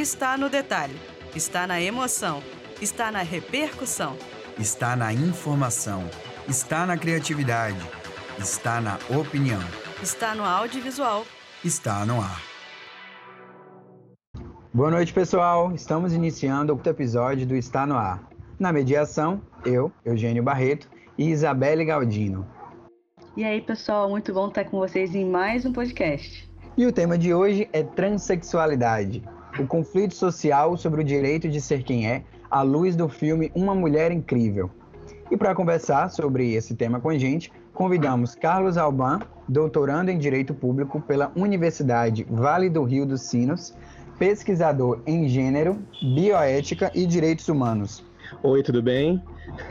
está no detalhe, está na emoção, está na repercussão, está na informação, está na criatividade, está na opinião, está no audiovisual, está no ar. Boa noite, pessoal. Estamos iniciando o quinto episódio do Está no Ar. Na mediação, eu, Eugênio Barreto e Isabelle Galdino. E aí, pessoal, muito bom estar com vocês em mais um podcast. E o tema de hoje é transexualidade, o conflito social sobre o direito de ser quem é, à luz do filme Uma Mulher Incrível. E para conversar sobre esse tema com a gente, convidamos Carlos Alban, doutorando em Direito Público pela Universidade Vale do Rio dos Sinos, pesquisador em gênero, bioética e direitos humanos. Oi, tudo bem?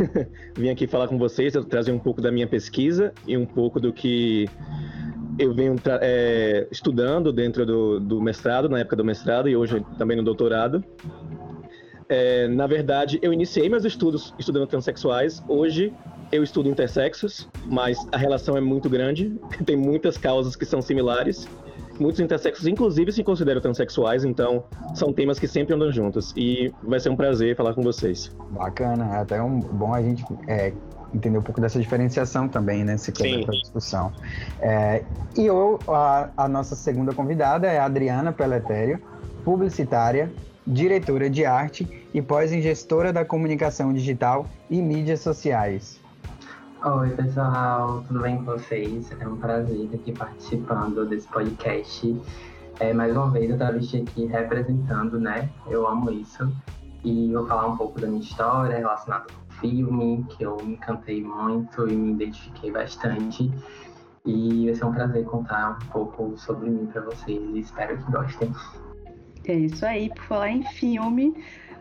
Vim aqui falar com vocês, trazer um pouco da minha pesquisa e um pouco do que eu venho é, estudando dentro do, do, mestrado, na época do mestrado e hoje também no doutorado. É, na verdade, eu iniciei meus estudos estudando transexuais. Hoje eu estudo intersexos, mas a relação é muito grande, tem muitas causas que são similares muitos intersexos, inclusive, se consideram transexuais, então são temas que sempre andam juntos. E vai ser um prazer falar com vocês. Bacana, é até um, bom a gente é, entender um pouco dessa diferenciação também, né? Se quer discussão. É, e eu, a, a nossa segunda convidada é a Adriana Peletério, publicitária, diretora de arte e pós-gestora da comunicação digital e mídias sociais. Oi, pessoal, tudo bem com vocês? É um prazer estar aqui participando desse podcast. É, mais uma vez, eu travesti aqui representando, né? Eu amo isso. E vou falar um pouco da minha história relacionada com filme, que eu me encantei muito e me identifiquei bastante. E vai ser um prazer contar um pouco sobre mim para vocês e espero que gostem. É isso aí, por falar em filme,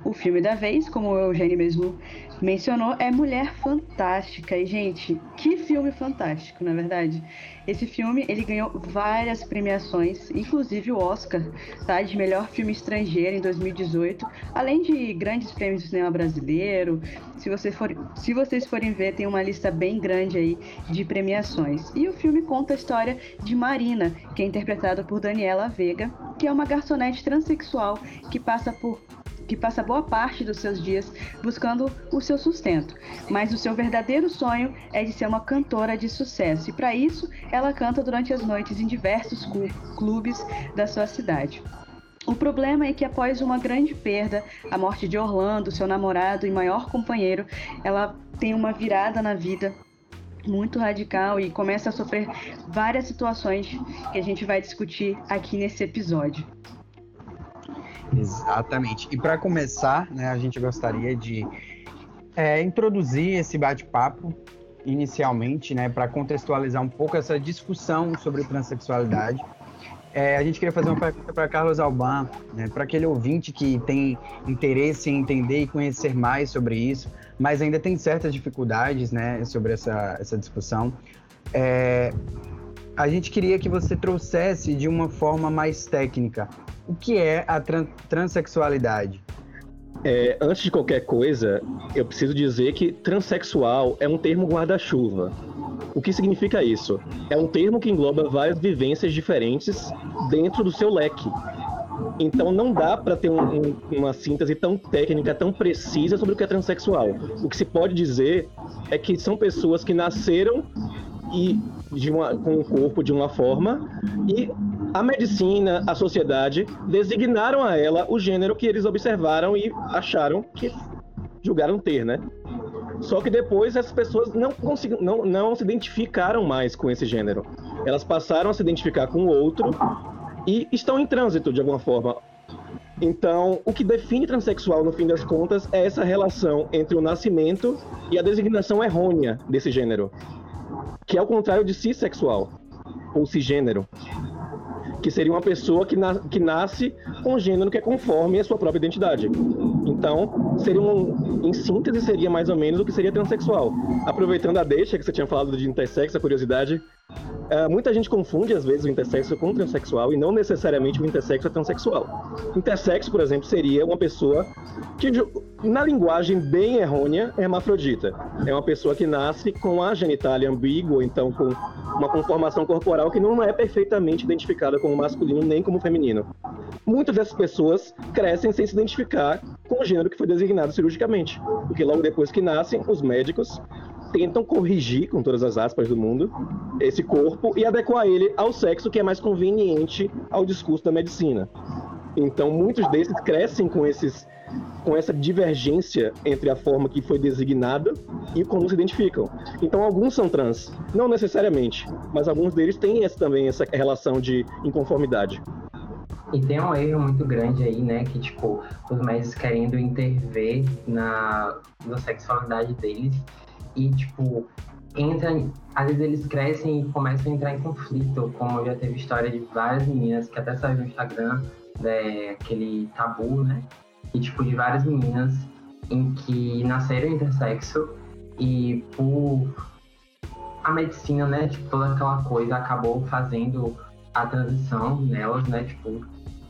o filme da vez, como o Eugênio mesmo mencionou, é Mulher Fantástica. E, gente, que filme fantástico, na verdade. Esse filme, ele ganhou várias premiações, inclusive o Oscar, tá? De melhor filme estrangeiro em 2018, além de grandes prêmios do cinema brasileiro. Se, você for, se vocês forem ver, tem uma lista bem grande aí de premiações. E o filme conta a história de Marina, que é interpretada por Daniela Vega, que é uma garçonete transexual que passa por que passa boa parte dos seus dias buscando o seu sustento, mas o seu verdadeiro sonho é de ser uma cantora de sucesso, e para isso ela canta durante as noites em diversos clubes da sua cidade. O problema é que após uma grande perda, a morte de Orlando, seu namorado e maior companheiro, ela tem uma virada na vida muito radical e começa a sofrer várias situações que a gente vai discutir aqui nesse episódio. Exatamente. E para começar, né, a gente gostaria de é, introduzir esse bate-papo inicialmente, né, para contextualizar um pouco essa discussão sobre transexualidade. É, a gente queria fazer uma pergunta para Carlos Alban, né, para aquele ouvinte que tem interesse em entender e conhecer mais sobre isso, mas ainda tem certas dificuldades né, sobre essa, essa discussão. É, a gente queria que você trouxesse de uma forma mais técnica o que é a tran transexualidade? É, antes de qualquer coisa, eu preciso dizer que transexual é um termo guarda-chuva. O que significa isso? É um termo que engloba várias vivências diferentes dentro do seu leque. Então não dá para ter um, um, uma síntese tão técnica, tão precisa sobre o que é transexual. O que se pode dizer é que são pessoas que nasceram e uma, com o corpo de uma forma e a medicina, a sociedade designaram a ela o gênero que eles observaram e acharam que julgaram ter, né? Só que depois essas pessoas não, não, não se identificaram mais com esse gênero. Elas passaram a se identificar com o outro e estão em trânsito de alguma forma. Então, o que define transexual, no fim das contas, é essa relação entre o nascimento e a designação errônea desse gênero que é o contrário de cissexual ou cisgênero, que seria uma pessoa que, na, que nasce com um gênero que é conforme a sua própria identidade. Então, seria um, em síntese, seria mais ou menos o que seria transexual. Aproveitando a deixa que você tinha falado de intersexo, a curiosidade, Uh, muita gente confunde, às vezes, o intersexo com o transexual e não necessariamente o intersexo é transexual. Intersexo, por exemplo, seria uma pessoa que, na linguagem bem errônea, é hermafrodita. É uma pessoa que nasce com a genitália ambígua, então com uma conformação corporal que não é perfeitamente identificada como masculino nem como feminino. Muitas dessas pessoas crescem sem se identificar com o gênero que foi designado cirurgicamente, porque logo depois que nascem, os médicos tentam corrigir, com todas as aspas do mundo, esse corpo e adequar ele ao sexo que é mais conveniente ao discurso da medicina. Então, muitos desses crescem com esses com essa divergência entre a forma que foi designada e como se identificam. Então, alguns são trans, não necessariamente, mas alguns deles têm também essa relação de inconformidade. E tem um erro muito grande aí, né? Que, tipo, os médicos querendo intervir na, na sexualidade deles e, tipo, entra, às vezes eles crescem e começam a entrar em conflito, como já teve história de várias meninas que até saiu no Instagram, né, aquele tabu, né? E tipo, de várias meninas em que nasceram intersexo e por a medicina, né, tipo, toda aquela coisa acabou fazendo a transição nelas, né, tipo,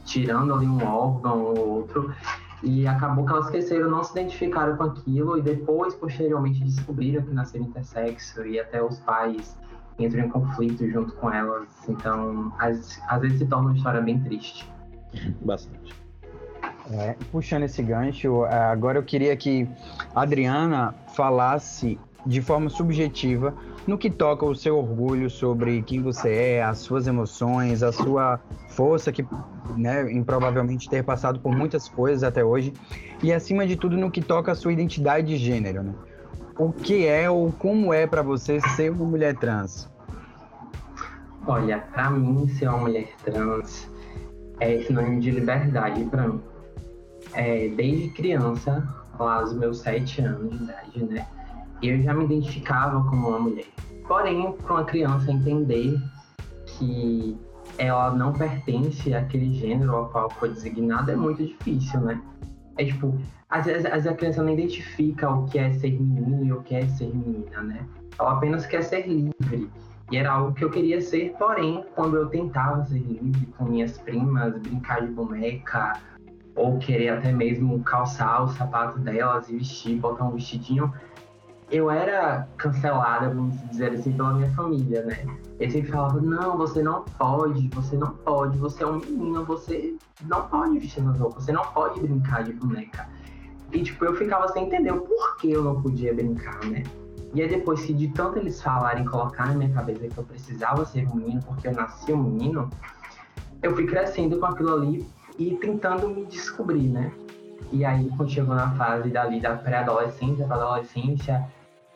tirando ali um órgão ou outro e acabou que elas cresceram, não se identificaram com aquilo e depois, posteriormente, descobriram que nasceram intersexo e até os pais entram em conflito junto com elas. Então, às, às vezes se torna uma história bem triste. Bastante. É, puxando esse gancho, é, agora eu queria que a Adriana falasse de forma subjetiva no que toca o seu orgulho sobre quem você é, as suas emoções, a sua força que, né, improvavelmente ter passado por muitas coisas até hoje e acima de tudo no que toca a sua identidade de gênero, né? O que é ou como é para você ser uma mulher trans? Olha, para mim ser uma mulher trans é sinônimo de liberdade para mim. É, desde criança, lá aos meus sete anos de idade, né? Eu já me identificava como uma mulher. Porém, para uma criança entender que ela não pertence àquele gênero ao qual foi designada é muito difícil, né? É tipo, às vezes, a criança não identifica o que é ser menino e o que é ser menina, né? Ela apenas quer ser livre. E era algo que eu queria ser, porém, quando eu tentava ser livre com minhas primas, brincar de boneca, ou querer até mesmo calçar o sapato delas e vestir, botar um vestidinho, eu era cancelada, vamos dizer assim, pela minha família, né? Eles sempre falavam, não, você não pode, você não pode, você é um menino, você não pode vestir nas roupas, você não pode brincar de boneca. E, tipo, eu ficava sem entender o porquê eu não podia brincar, né? E aí depois que de tanto eles falarem, colocar na minha cabeça que eu precisava ser um menino porque eu nasci um menino, eu fui crescendo com aquilo ali e tentando me descobrir, né? E aí, quando chegou na fase dali da pré-adolescência para adolescência,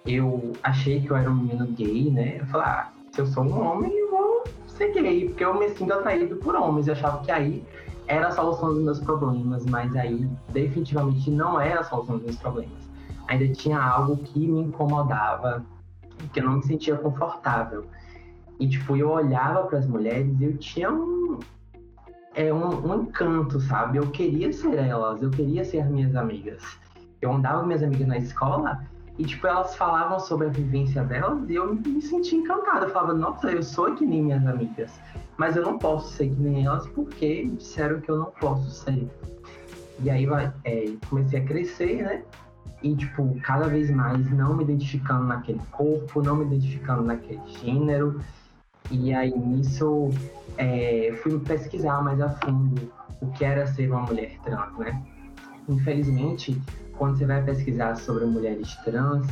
eu achei que eu era um menino gay, né? Eu falei, ah, se eu sou um homem, eu vou ser gay, porque eu me sinto atraído por homens. Eu achava que aí era a solução dos meus problemas, mas aí definitivamente não era a solução dos meus problemas. Ainda tinha algo que me incomodava, que eu não me sentia confortável. E, tipo, eu olhava para as mulheres e eu tinha um, é, um, um encanto, sabe? Eu queria ser elas, eu queria ser minhas amigas. Eu andava com minhas amigas na escola e, tipo, elas falavam sobre a vivência delas e eu me sentia encantada. Eu falava, nossa, eu sou que nem minhas amigas. Mas eu não posso ser que nem elas porque disseram que eu não posso ser. E aí é, comecei a crescer, né? E, tipo, cada vez mais não me identificando naquele corpo, não me identificando naquele gênero. E aí nisso é, fui pesquisar mais a fundo o que era ser uma mulher trans, né? Infelizmente, quando você vai pesquisar sobre mulheres trans,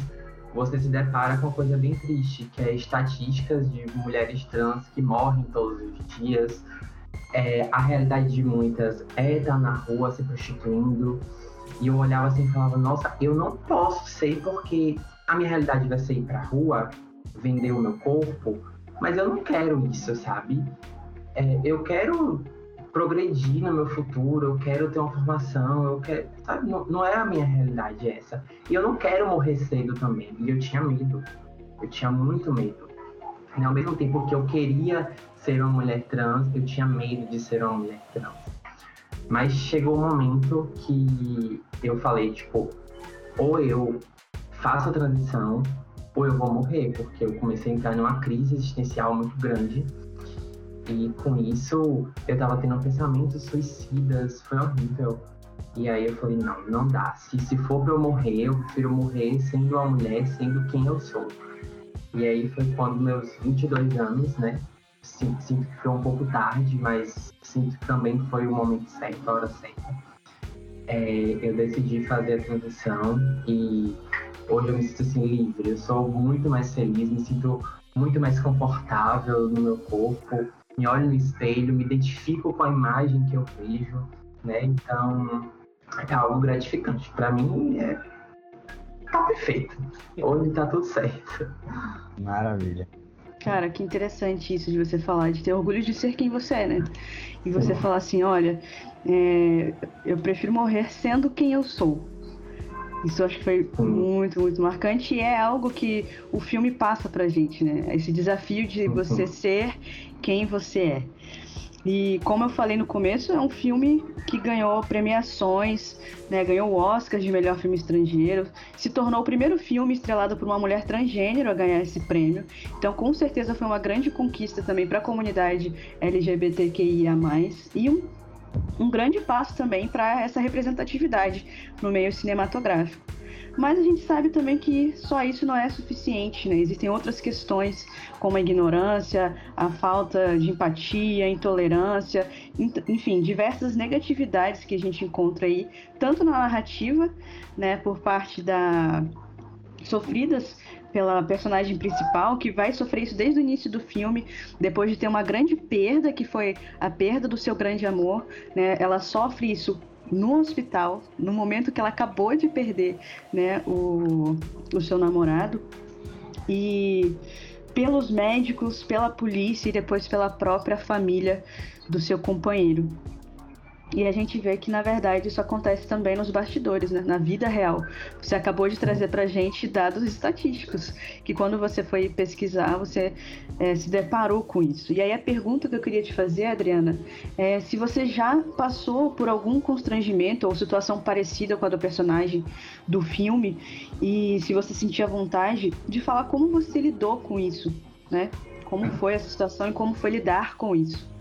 você se depara com uma coisa bem triste, que é estatísticas de mulheres trans que morrem todos os dias. É, a realidade de muitas é estar na rua se prostituindo. E eu olhava assim e falava, nossa, eu não posso ser porque a minha realidade vai ser ir pra rua, vender o meu corpo, mas eu não quero isso, sabe? É, eu quero progredir no meu futuro, eu quero ter uma formação, eu quero. Sabe? Não, não é a minha realidade essa. E eu não quero morrer cedo também. E eu tinha medo. Eu tinha muito medo. E ao mesmo tempo que eu queria ser uma mulher trans, eu tinha medo de ser uma mulher trans. Mas chegou um momento que eu falei, tipo, ou eu faço a transição, ou eu vou morrer, porque eu comecei a entrar numa crise existencial muito grande. E com isso, eu tava tendo pensamentos suicidas, foi horrível. E aí eu falei, não, não dá. Se, se for pra eu morrer, eu prefiro morrer sendo uma mulher, sendo quem eu sou. E aí foi quando meus 22 anos, né? Sinto, sinto que foi um pouco tarde, mas sinto que também foi o momento certo, a hora certa. É, eu decidi fazer a transição e hoje eu me sinto assim livre. Eu sou muito mais feliz, me sinto muito mais confortável no meu corpo. Me olho no espelho, me identifico com a imagem que eu vejo, né? Então é algo gratificante. Para mim é tá perfeito. Hoje tá tudo certo. Maravilha. Cara, que interessante isso de você falar, de ter orgulho de ser quem você é, né? E você Sim. falar assim, olha, é, eu prefiro morrer sendo quem eu sou. Isso eu acho que foi muito, muito marcante e é algo que o filme passa pra gente, né? Esse desafio de você ser quem você é. E como eu falei no começo, é um filme que ganhou premiações, né, ganhou o Oscar de melhor filme estrangeiro, se tornou o primeiro filme estrelado por uma mulher transgênero a ganhar esse prêmio. Então, com certeza foi uma grande conquista também para a comunidade LGBTQIA+, e um, um grande passo também para essa representatividade no meio cinematográfico. Mas a gente sabe também que só isso não é suficiente, né? Existem outras questões, como a ignorância, a falta de empatia, intolerância, enfim, diversas negatividades que a gente encontra aí, tanto na narrativa, né, por parte da sofridas pela personagem principal, que vai sofrer isso desde o início do filme, depois de ter uma grande perda, que foi a perda do seu grande amor, né? Ela sofre isso no hospital, no momento que ela acabou de perder né, o, o seu namorado. E pelos médicos, pela polícia e depois pela própria família do seu companheiro. E a gente vê que, na verdade, isso acontece também nos bastidores, né? na vida real. Você acabou de trazer para gente dados estatísticos, que quando você foi pesquisar, você é, se deparou com isso. E aí a pergunta que eu queria te fazer, Adriana, é se você já passou por algum constrangimento ou situação parecida com a do personagem do filme, e se você sentia vontade de falar como você lidou com isso, né? Como foi essa situação e como foi lidar com isso.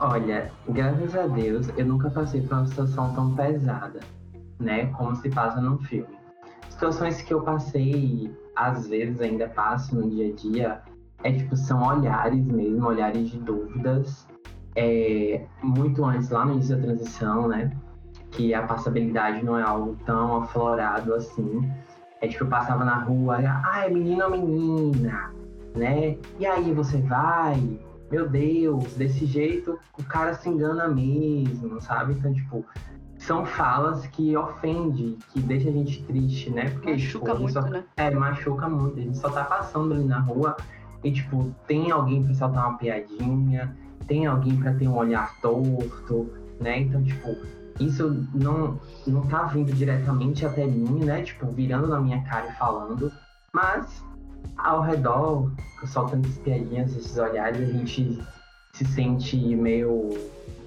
Olha, graças a Deus, eu nunca passei por uma situação tão pesada, né? Como se passa num filme. Situações que eu passei, às vezes ainda passo no dia a dia, é tipo, são olhares mesmo, olhares de dúvidas. É, muito antes, lá no início da transição, né? Que a passabilidade não é algo tão aflorado assim. É tipo, eu passava na rua, ah, é menino ou menina, né? E aí você vai, meu Deus, desse jeito o cara se engana mesmo, sabe? Então, tipo, são falas que ofende, que deixa a gente triste, né? Porque, machuca tipo, muito, só... né? É, machuca muito. A gente só tá passando ali na rua e, tipo, tem alguém pra soltar uma piadinha, tem alguém pra ter um olhar torto, né? Então, tipo, isso não, não tá vindo diretamente até mim, né? Tipo, virando na minha cara e falando, mas ao redor, soltando essas piadinhas, esses olhares, a gente se sente meio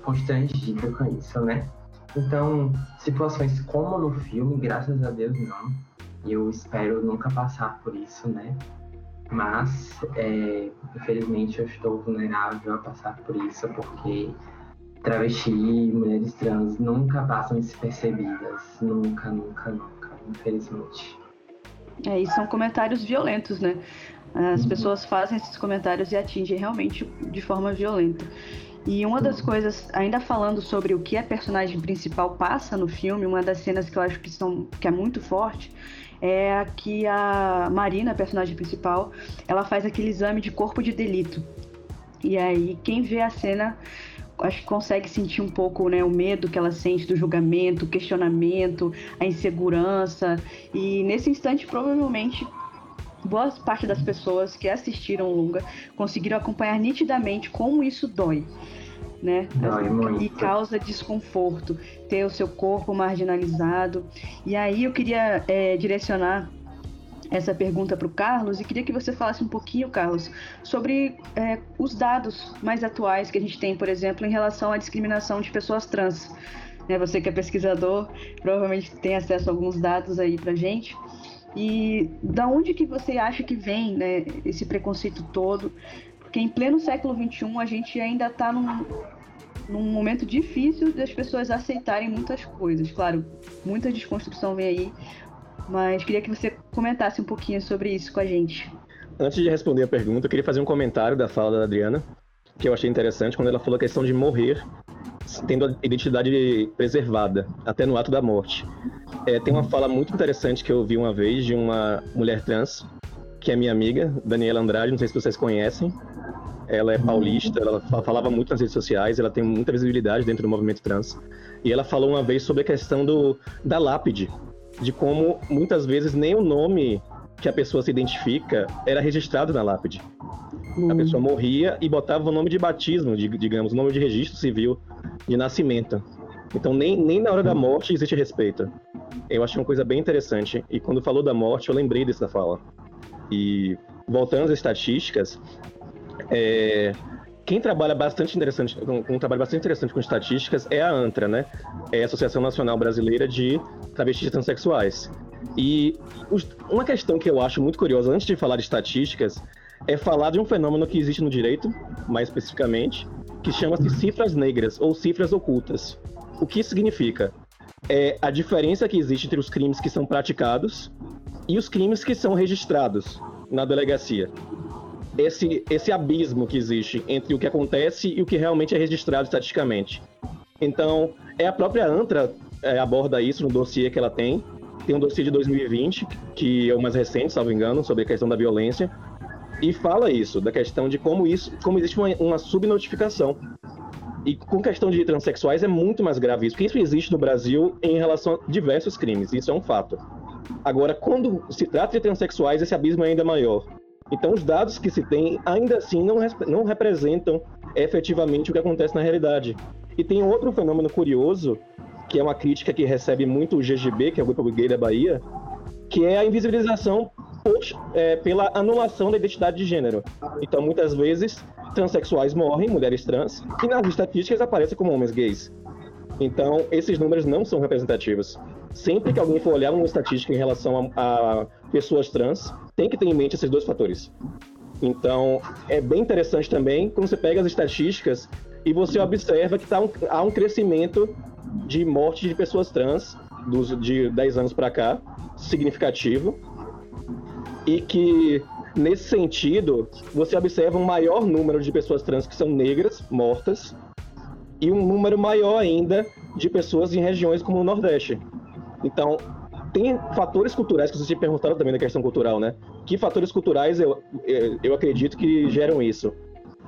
constrangido com isso, né? Então, situações como no filme, graças a Deus não. Eu espero nunca passar por isso, né? Mas, é, infelizmente, eu estou vulnerável a passar por isso, porque travesti mulheres trans nunca passam despercebidas. Nunca, nunca, nunca, infelizmente. É, e são comentários violentos, né? As uhum. pessoas fazem esses comentários e atingem realmente de forma violenta. E uma das coisas, ainda falando sobre o que a personagem principal passa no filme, uma das cenas que eu acho que, são, que é muito forte, é a que a Marina, a personagem principal, ela faz aquele exame de corpo de delito. E aí, quem vê a cena acho que consegue sentir um pouco né, o medo que ela sente do julgamento, o questionamento, a insegurança. E nesse instante, provavelmente, boa parte das pessoas que assistiram o Lunga conseguiram acompanhar nitidamente como isso dói. Né? Dói e causa desconforto, ter o seu corpo marginalizado. E aí eu queria é, direcionar essa pergunta para o Carlos e queria que você falasse um pouquinho, Carlos, sobre é, os dados mais atuais que a gente tem, por exemplo, em relação à discriminação de pessoas trans. Né, você que é pesquisador provavelmente tem acesso a alguns dados aí para gente. E da onde que você acha que vem né, esse preconceito todo? Porque em pleno século XXI a gente ainda está num, num momento difícil das pessoas aceitarem muitas coisas. Claro, muita desconstrução vem aí, mas queria que você comentasse um pouquinho sobre isso com a gente. Antes de responder a pergunta, eu queria fazer um comentário da fala da Adriana, que eu achei interessante quando ela falou a questão de morrer tendo a identidade preservada, até no ato da morte. É, tem uma fala muito interessante que eu ouvi uma vez de uma mulher trans, que é minha amiga, Daniela Andrade, não sei se vocês conhecem. Ela é paulista, ela falava muito nas redes sociais, ela tem muita visibilidade dentro do movimento trans. E ela falou uma vez sobre a questão do, da lápide, de como muitas vezes nem o nome que a pessoa se identifica era registrado na lápide. A pessoa morria e botava o nome de batismo, de, digamos, o nome de registro civil de nascimento. Então nem, nem na hora da morte existe respeito. Eu achei uma coisa bem interessante. E quando falou da morte, eu lembrei dessa fala. E voltando às estatísticas, é, quem trabalha bastante interessante, com, um trabalho bastante interessante com estatísticas é a ANTRA, né? É a Associação Nacional Brasileira de Travestis Transsexuais. E uma questão que eu acho muito curiosa, antes de falar de estatísticas, é falar de um fenômeno que existe no direito, mais especificamente, que chama-se cifras negras ou cifras ocultas. O que isso significa? É a diferença que existe entre os crimes que são praticados e os crimes que são registrados na delegacia. Esse, esse abismo que existe entre o que acontece e o que realmente é registrado estatisticamente. Então, é a própria ANTRA é, aborda isso no dossiê que ela tem. Tem um dossiê de 2020, que é o mais recente, salvo engano, sobre a questão da violência, e fala isso, da questão de como isso, como existe uma, uma subnotificação. E com questão de transexuais é muito mais grave isso, porque isso existe no Brasil em relação a diversos crimes, isso é um fato. Agora, quando se trata de transexuais, esse abismo é ainda maior. Então, os dados que se tem, ainda assim, não, não representam efetivamente o que acontece na realidade. E tem outro fenômeno curioso, que é uma crítica que recebe muito o GGB, que é o Grupo Gay da Bahia, que é a invisibilização é, pela anulação da identidade de gênero. Então, muitas vezes, transexuais morrem, mulheres trans, e nas estatísticas aparecem como homens gays. Então, esses números não são representativos. Sempre que alguém for olhar uma estatística em relação a, a pessoas trans, tem que ter em mente esses dois fatores. Então, é bem interessante também quando você pega as estatísticas e você observa que tá um, há um crescimento de morte de pessoas trans dos, de 10 anos para cá, significativo, e que nesse sentido você observa um maior número de pessoas trans que são negras mortas e um número maior ainda de pessoas em regiões como o Nordeste. Então, tem fatores culturais que vocês tinham perguntado também na questão cultural, né? Que fatores culturais eu, eu acredito que geram isso?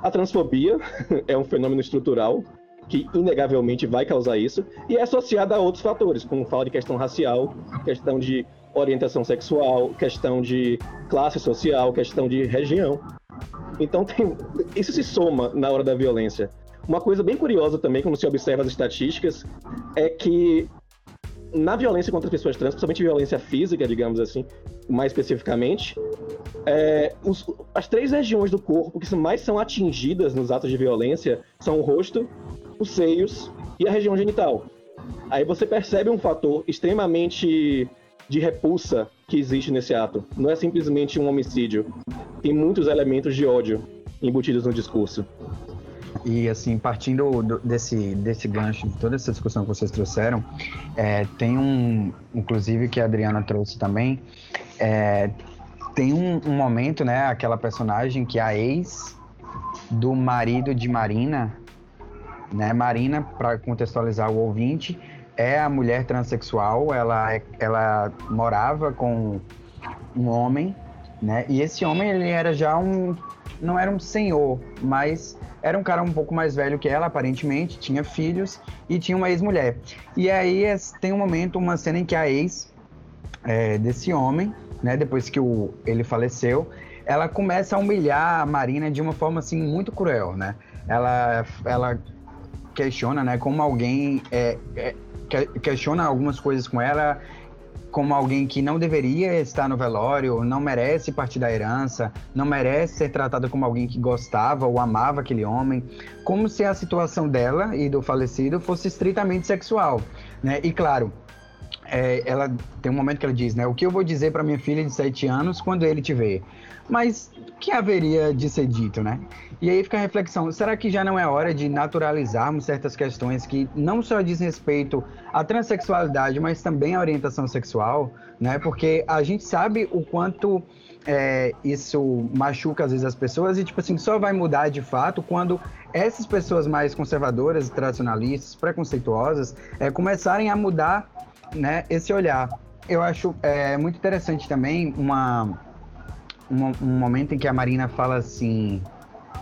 A transfobia é um fenômeno estrutural que inegavelmente vai causar isso e é associada a outros fatores, como fala de questão racial, questão de orientação sexual, questão de classe social, questão de região. Então tem, isso se soma na hora da violência. Uma coisa bem curiosa também, quando se observa as estatísticas, é que na violência contra as pessoas trans, principalmente violência física, digamos assim, mais especificamente, é, os, as três regiões do corpo que mais são atingidas nos atos de violência são o rosto, os seios e a região genital. Aí você percebe um fator extremamente de repulsa que existe nesse ato. Não é simplesmente um homicídio. Tem muitos elementos de ódio embutidos no discurso. E assim, partindo do, desse, desse gancho, de toda essa discussão que vocês trouxeram, é, tem um, inclusive que a Adriana trouxe também, é, tem um, um, momento, né, aquela personagem que é a ex do marido de Marina, né, Marina, para contextualizar o ouvinte, é a mulher transexual, ela, ela morava com um homem, né? E esse homem, ele era já um... Não era um senhor, mas era um cara um pouco mais velho que ela, aparentemente, tinha filhos e tinha uma ex-mulher. E aí tem um momento, uma cena em que a ex é, desse homem, né, depois que o, ele faleceu, ela começa a humilhar a Marina de uma forma assim muito cruel, né? Ela, ela questiona, né, como alguém é, é questiona algumas coisas com ela, como alguém que não deveria estar no velório, não merece partir da herança, não merece ser tratada como alguém que gostava ou amava aquele homem, como se a situação dela e do falecido fosse estritamente sexual, né? E claro, é, ela tem um momento que ela diz, né? O que eu vou dizer para minha filha de 7 anos quando ele te ver? Mas o que haveria de ser dito, né? E aí fica a reflexão: será que já não é hora de naturalizarmos certas questões que não só diz respeito à transexualidade, mas também à orientação sexual, né? Porque a gente sabe o quanto é, isso machuca às vezes as pessoas e, tipo assim, só vai mudar de fato quando essas pessoas mais conservadoras, tradicionalistas, preconceituosas, é, começarem a mudar né, esse olhar. Eu acho é, muito interessante também uma, uma, um momento em que a Marina fala assim.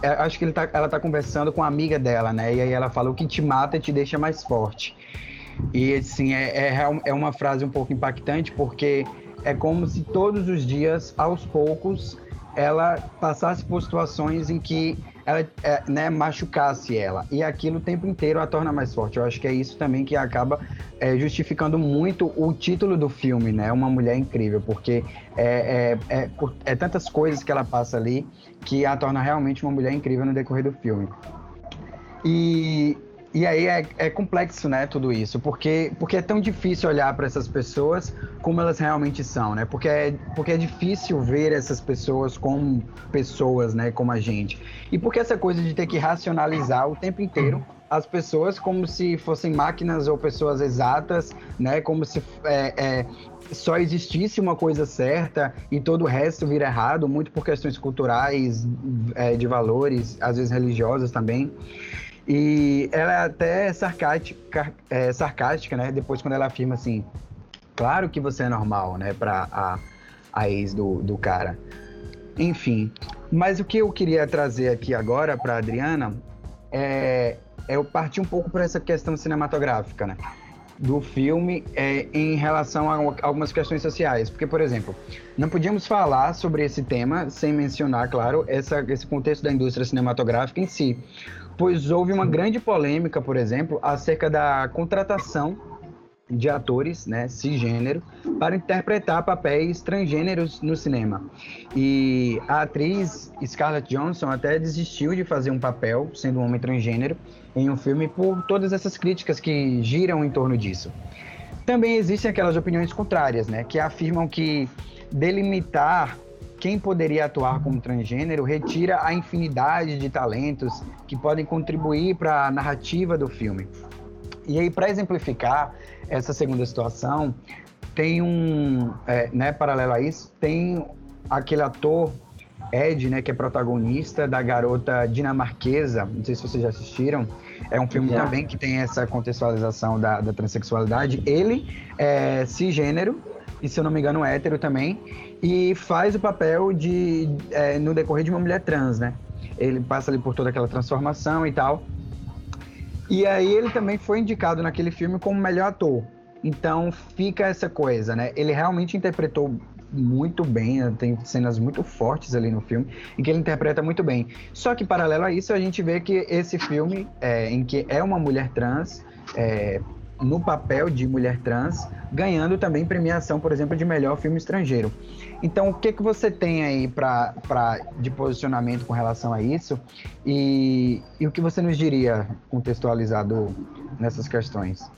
É, acho que tá, ela tá conversando com a amiga dela, né? E aí ela fala: o que te mata te deixa mais forte. E assim, é, é, é uma frase um pouco impactante, porque é como se todos os dias, aos poucos, ela passasse por situações em que ela é, né, machucasse ela. E aquilo o tempo inteiro a torna mais forte. Eu acho que é isso também que acaba é, justificando muito o título do filme, né? Uma Mulher Incrível, porque é, é, é, é tantas coisas que ela passa ali que a torna realmente uma mulher incrível no decorrer do filme. E e aí é, é, complexo, né, tudo isso, porque, porque é tão difícil olhar para essas pessoas como elas realmente são, né? Porque é, porque é difícil ver essas pessoas como pessoas, né, como a gente. E porque essa coisa de ter que racionalizar o tempo inteiro as pessoas como se fossem máquinas ou pessoas exatas, né? Como se é, é, só existisse uma coisa certa e todo o resto vira errado, muito por questões culturais, é, de valores, às vezes religiosas também. E ela é até sarcástica, é, sarcástica, né? Depois quando ela afirma assim, claro que você é normal, né? Pra a, a ex do, do cara. Enfim, mas o que eu queria trazer aqui agora para Adriana é, é eu partir um pouco para essa questão cinematográfica, né? do filme é, em relação a algumas questões sociais. Porque, por exemplo, não podíamos falar sobre esse tema sem mencionar, claro, essa, esse contexto da indústria cinematográfica em si pois houve uma grande polêmica, por exemplo, acerca da contratação de atores, né, cisgênero, para interpretar papéis transgêneros no cinema. E a atriz Scarlett Johansson até desistiu de fazer um papel sendo um homem transgênero em um filme por todas essas críticas que giram em torno disso. Também existem aquelas opiniões contrárias, né, que afirmam que delimitar quem poderia atuar como transgênero retira a infinidade de talentos que podem contribuir para a narrativa do filme. E aí, para exemplificar essa segunda situação, tem um, é, né, paralelo a isso, tem aquele ator Ed, né, que é protagonista da garota dinamarquesa, não sei se vocês já assistiram, é um filme também que tem essa contextualização da, da transexualidade. Ele é cisgênero, e se eu não me engano, hétero também, e faz o papel de é, no decorrer de uma mulher trans, né? Ele passa ali por toda aquela transformação e tal. E aí ele também foi indicado naquele filme como melhor ator. Então fica essa coisa, né? Ele realmente interpretou muito bem, né? tem cenas muito fortes ali no filme, em que ele interpreta muito bem. Só que, paralelo a isso, a gente vê que esse filme, é, em que é uma mulher trans, é, no papel de mulher trans, ganhando também premiação, por exemplo, de melhor filme estrangeiro. Então, o que, que você tem aí pra, pra, de posicionamento com relação a isso? E, e o que você nos diria contextualizado nessas questões?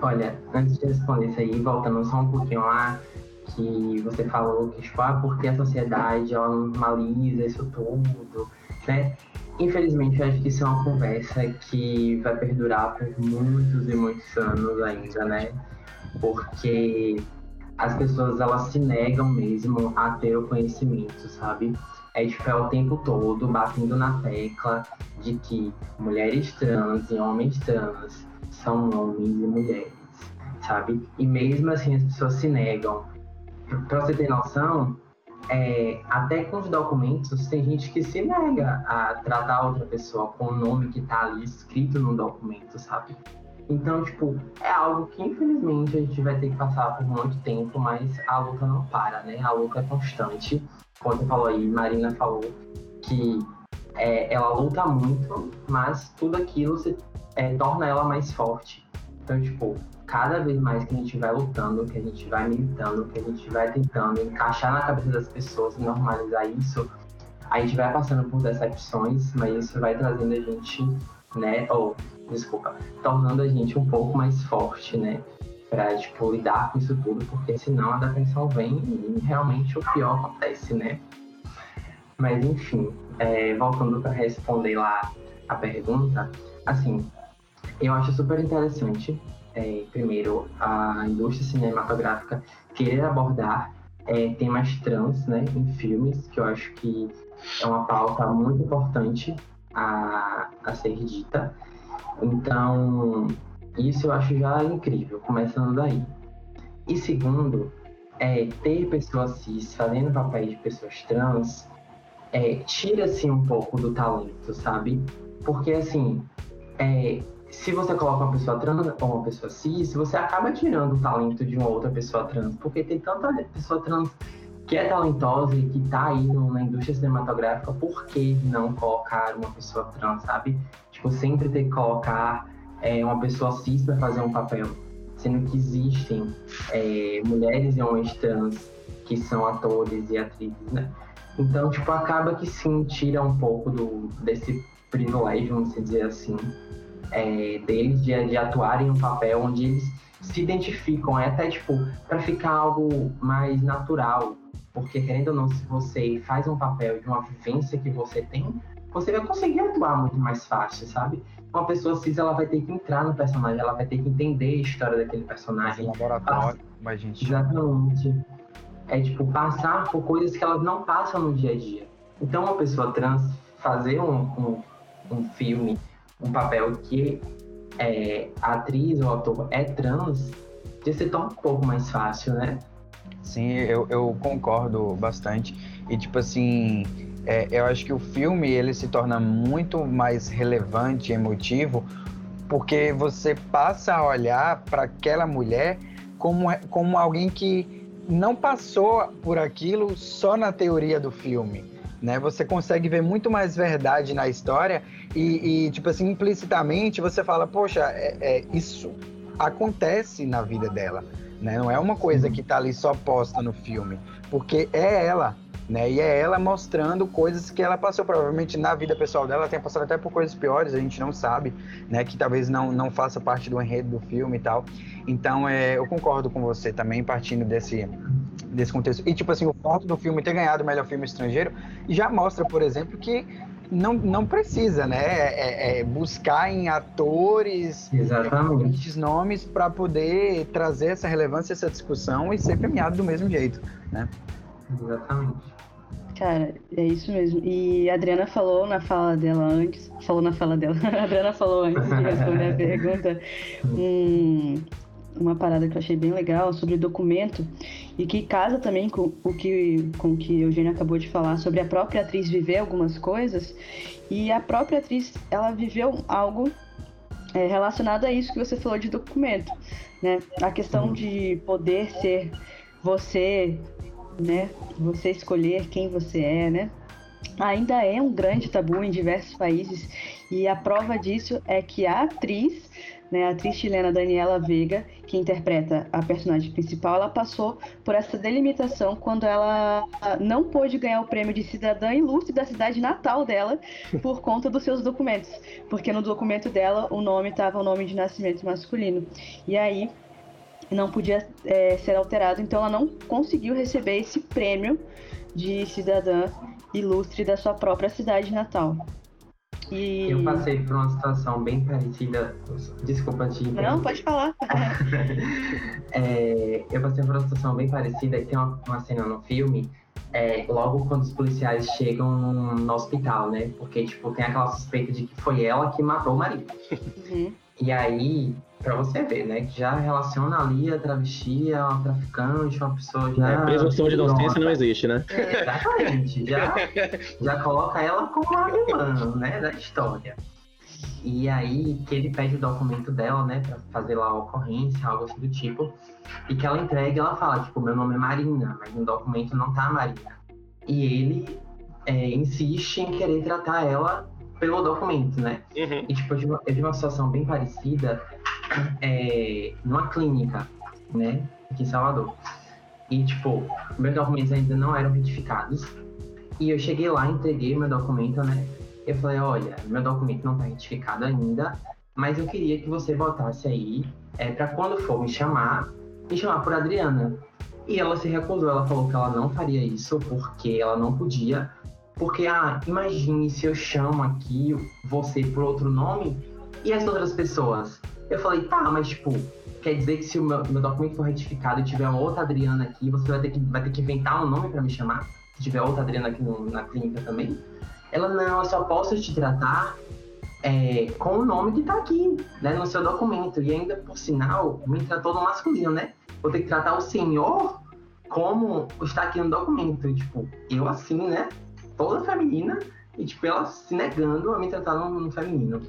Olha, antes de responder isso aí, voltando só um pouquinho lá, que você falou que, tipo, ah, porque a sociedade, ela normaliza isso tudo, né? Infelizmente, eu acho que isso é uma conversa que vai perdurar por muitos e muitos anos ainda, né? Porque as pessoas elas se negam mesmo a ter o conhecimento, sabe? É tipo, é o tempo todo batendo na tecla de que mulheres trans e homens trans são homens e mulheres, sabe? E mesmo assim as pessoas se negam. Pra você ter noção, é, até com os documentos, tem gente que se nega a tratar outra pessoa com o nome que tá ali escrito no documento, sabe? Então, tipo, é algo que infelizmente a gente vai ter que passar por muito tempo, mas a luta não para, né? A luta é constante. Como você falou aí, Marina falou que é, ela luta muito, mas tudo aquilo se, é, torna ela mais forte. Então, tipo, cada vez mais que a gente vai lutando, que a gente vai militando, que a gente vai tentando encaixar na cabeça das pessoas e normalizar isso, a gente vai passando por decepções, mas isso vai trazendo a gente, né, ou, desculpa, tornando a gente um pouco mais forte, né? Pra, tipo, lidar com isso tudo, porque senão a depressão vem e realmente o pior acontece, né? Mas enfim, é, voltando para responder lá a pergunta, assim, eu acho super interessante, é, primeiro, a indústria cinematográfica querer abordar é, temas trans né, em filmes, que eu acho que é uma pauta muito importante a, a ser dita. Então, isso eu acho já incrível, começando daí. E segundo, é, ter pessoas cis fazendo papéis de pessoas trans é, tira-se um pouco do talento, sabe? Porque, assim, é, se você coloca uma pessoa trans ou uma pessoa cis, você acaba tirando o talento de uma outra pessoa trans, porque tem tanta pessoa trans que é talentosa e que tá aí no, na indústria cinematográfica, por que não colocar uma pessoa trans, sabe? Tipo, sempre ter que colocar é, uma pessoa cis para fazer um papel, sendo que existem é, mulheres e homens trans que são atores e atrizes, né? Então, tipo, acaba que sim, tira um pouco do, desse privilégio, vamos dizer assim, é, deles de, de atuarem em um papel onde eles se identificam, é até, tipo, para ficar algo mais natural, porque, querendo ou não, se você faz um papel de uma vivência que você tem, você vai conseguir atuar muito mais fácil, sabe? Uma pessoa cis, ela vai ter que entrar no personagem, ela vai ter que entender a história daquele personagem. Laboratório, mas gente. Exatamente é tipo passar por coisas que elas não passam no dia a dia. Então, uma pessoa trans fazer um, um, um filme, um papel que é, a atriz ou ator é trans, já se torna um pouco mais fácil, né? Sim, eu, eu concordo bastante. E, tipo assim, é, eu acho que o filme ele se torna muito mais relevante e emotivo porque você passa a olhar para aquela mulher como, como alguém que não passou por aquilo só na teoria do filme. Né? Você consegue ver muito mais verdade na história e, e tipo assim, implicitamente você fala, poxa, é, é, isso acontece na vida dela. Né? Não é uma coisa que está ali só posta no filme, porque é ela, né? E é ela mostrando coisas que ela passou, provavelmente na vida pessoal dela, tenha passado até por coisas piores, a gente não sabe, né? Que talvez não, não faça parte do enredo do filme e tal. Então, é, eu concordo com você também, partindo desse, desse contexto. E, tipo assim, o fato do filme ter ganhado o melhor filme estrangeiro já mostra, por exemplo, que não, não precisa, né? É, é buscar em atores, Exatamente. nomes para poder trazer essa relevância, essa discussão e ser premiado do mesmo jeito, né? Exatamente. Cara, é isso mesmo. E a Adriana falou na fala dela antes, falou na fala dela, a Adriana falou antes de responder a pergunta, um, uma parada que eu achei bem legal sobre o documento e que casa também com o que, com o que Eugênio acabou de falar sobre a própria atriz viver algumas coisas. E a própria atriz, ela viveu algo é, relacionado a isso que você falou de documento, né? A questão de poder ser você né? Você escolher quem você é, né? Ainda é um grande tabu em diversos países e a prova disso é que a atriz, né, a atriz chilena Daniela Veiga, que interpreta a personagem principal, ela passou por essa delimitação quando ela não pôde ganhar o prêmio de cidadã ilustre da cidade natal dela por conta dos seus documentos, porque no documento dela o nome estava o nome de nascimento masculino. E aí não podia é, ser alterado, então ela não conseguiu receber esse prêmio de cidadã ilustre da sua própria cidade natal. E... Eu passei por uma situação bem parecida. Desculpa te Não, pode falar. é, eu passei por uma situação bem parecida e tem uma, uma cena no filme. É, logo quando os policiais chegam no hospital, né? Porque, tipo, tem aquela suspeita de que foi ela que matou o marido. Uhum. E aí, Pra você ver, né? Que já relaciona ali a travesti, a uma traficante, uma pessoa já. É, presunção de inocência não existe, né? É, exatamente. Já, já coloca ela como a vilã, né? Da história. E aí que ele pede o documento dela, né? Pra fazer lá a ocorrência, algo assim do tipo. E que ela entrega ela fala, tipo, meu nome é Marina, mas no documento não tá Marina. E ele é, insiste em querer tratar ela pelo documento, né? Uhum. E tipo, eu tive, uma, eu tive uma situação bem parecida é, numa clínica, né, aqui em Salvador. E, tipo, meus documentos ainda não eram retificados. E eu cheguei lá, entreguei meu documento, né? Eu falei, olha, meu documento não tá retificado ainda. mas eu queria que você voltasse aí é, para quando for me chamar, me chamar por Adriana. E ela se recusou, ela falou que ela não faria isso porque ela não podia. Porque, ah, imagine se eu chamo aqui você por outro nome e as outras pessoas. Eu falei, tá, mas tipo, quer dizer que se o meu, meu documento for retificado e tiver outra Adriana aqui, você vai ter que, vai ter que inventar um nome para me chamar? Se tiver outra Adriana aqui no, na clínica também? Ela, não, eu só posso te tratar é, com o nome que tá aqui, né, no seu documento. E ainda, por sinal, me tratou no masculino, né? Vou ter que tratar o senhor como está aqui no documento. Tipo, eu assim, né? Toda feminina, e tipo, ela se negando a me tratar no, no feminino.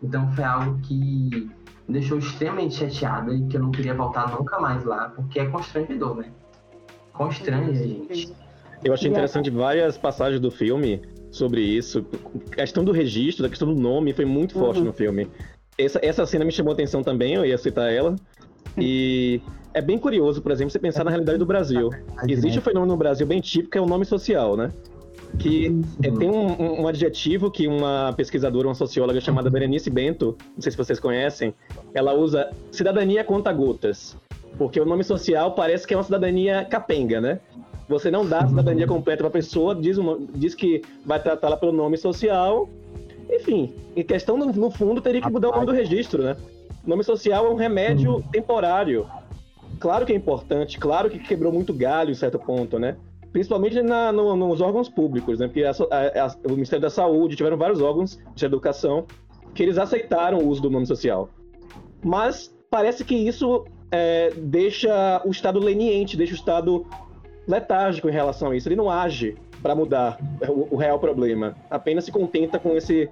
Então foi algo que me deixou extremamente chateada e que eu não queria voltar nunca mais lá, porque é constrangedor, né? Constrange a gente. Eu achei interessante várias passagens do filme sobre isso. A questão do registro, a questão do nome foi muito forte uhum. no filme. Essa, essa cena me chamou a atenção também, eu ia citar ela. E é bem curioso, por exemplo, você pensar na realidade do Brasil. Existe um fenômeno no Brasil bem típico, que é o nome social, né? Que é, tem um, um, adjetivo que uma pesquisadora, uma socióloga chamada Berenice Bento, não sei se vocês conhecem, ela usa cidadania conta gotas. Porque o nome social parece que é uma cidadania capenga, né? Você não dá a cidadania completa para a pessoa, diz, uma, diz que vai tratá-la pelo nome social. Enfim, em questão, no, no fundo, teria que mudar o nome do registro, né? O nome social é um remédio temporário. Claro que é importante, claro que quebrou muito galho em certo ponto, né? Principalmente na, no, nos órgãos públicos, né? Porque a, a, a, o Ministério da Saúde, tiveram vários órgãos de educação que eles aceitaram o uso do nome social. Mas parece que isso é, deixa o Estado leniente, deixa o Estado letárgico em relação a isso. Ele não age para mudar o, o, real problema. Apenas se contenta com esse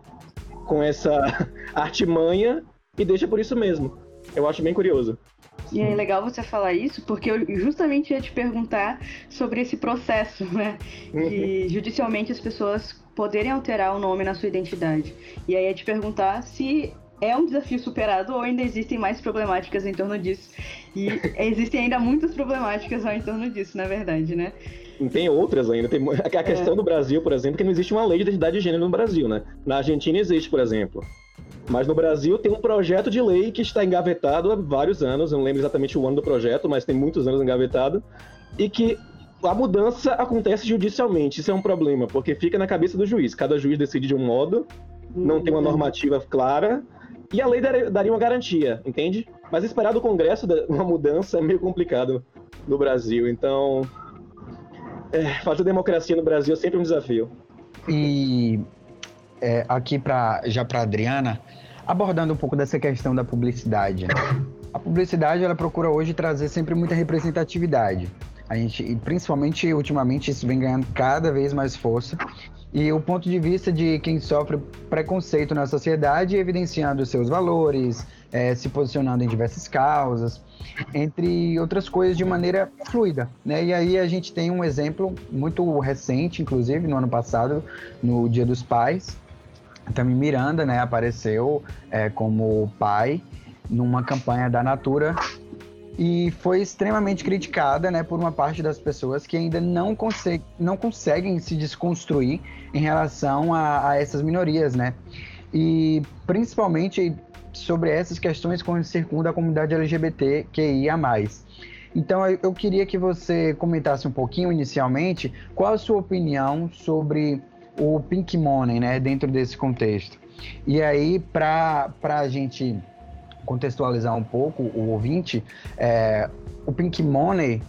com essa artimanha e deixa por isso mesmo. Eu acho bem curioso. E é legal você falar isso, porque eu justamente ia te perguntar sobre esse processo, né? De uhum. judicialmente as pessoas poderem alterar o nome na sua identidade. E aí ia te perguntar se é um desafio superado ou ainda existem mais problemáticas em torno disso. E existem ainda muitas problemáticas ao entorno disso, na verdade, né? Tem outras ainda. Tem a questão é. do Brasil, por exemplo, que não existe uma lei de identidade de gênero no Brasil, né? Na Argentina existe, por exemplo. Mas no Brasil tem um projeto de lei que está engavetado há vários anos, eu não lembro exatamente o ano do projeto, mas tem muitos anos engavetado, e que a mudança acontece judicialmente. Isso é um problema, porque fica na cabeça do juiz. Cada juiz decide de um modo, não tem uma uhum. normativa clara, e a lei daria uma garantia, entende? Mas esperar do Congresso uma mudança é meio complicado no Brasil. Então, é, fazer democracia no Brasil é sempre um desafio. E é, aqui já para Adriana, abordando um pouco dessa questão da publicidade. Né? A publicidade ela procura hoje trazer sempre muita representatividade. A gente, principalmente ultimamente, isso vem ganhando cada vez mais força e o ponto de vista de quem sofre preconceito na sociedade, evidenciando seus valores, é, se posicionando em diversas causas, entre outras coisas de maneira fluida. Né? E aí a gente tem um exemplo muito recente, inclusive no ano passado, no Dia dos Pais. Também Miranda né, apareceu é, como pai numa campanha da Natura e foi extremamente criticada né, por uma parte das pessoas que ainda não, consegue, não conseguem se desconstruir em relação a, a essas minorias, né? E principalmente sobre essas questões que circundam a comunidade LGBTQIA+. Então eu, queria que você comentasse um pouquinho inicialmente qual a sua opinião sobre o Pink Money, né, dentro desse contexto. E aí, para a gente contextualizar um pouco o ouvinte, é, o Pink Money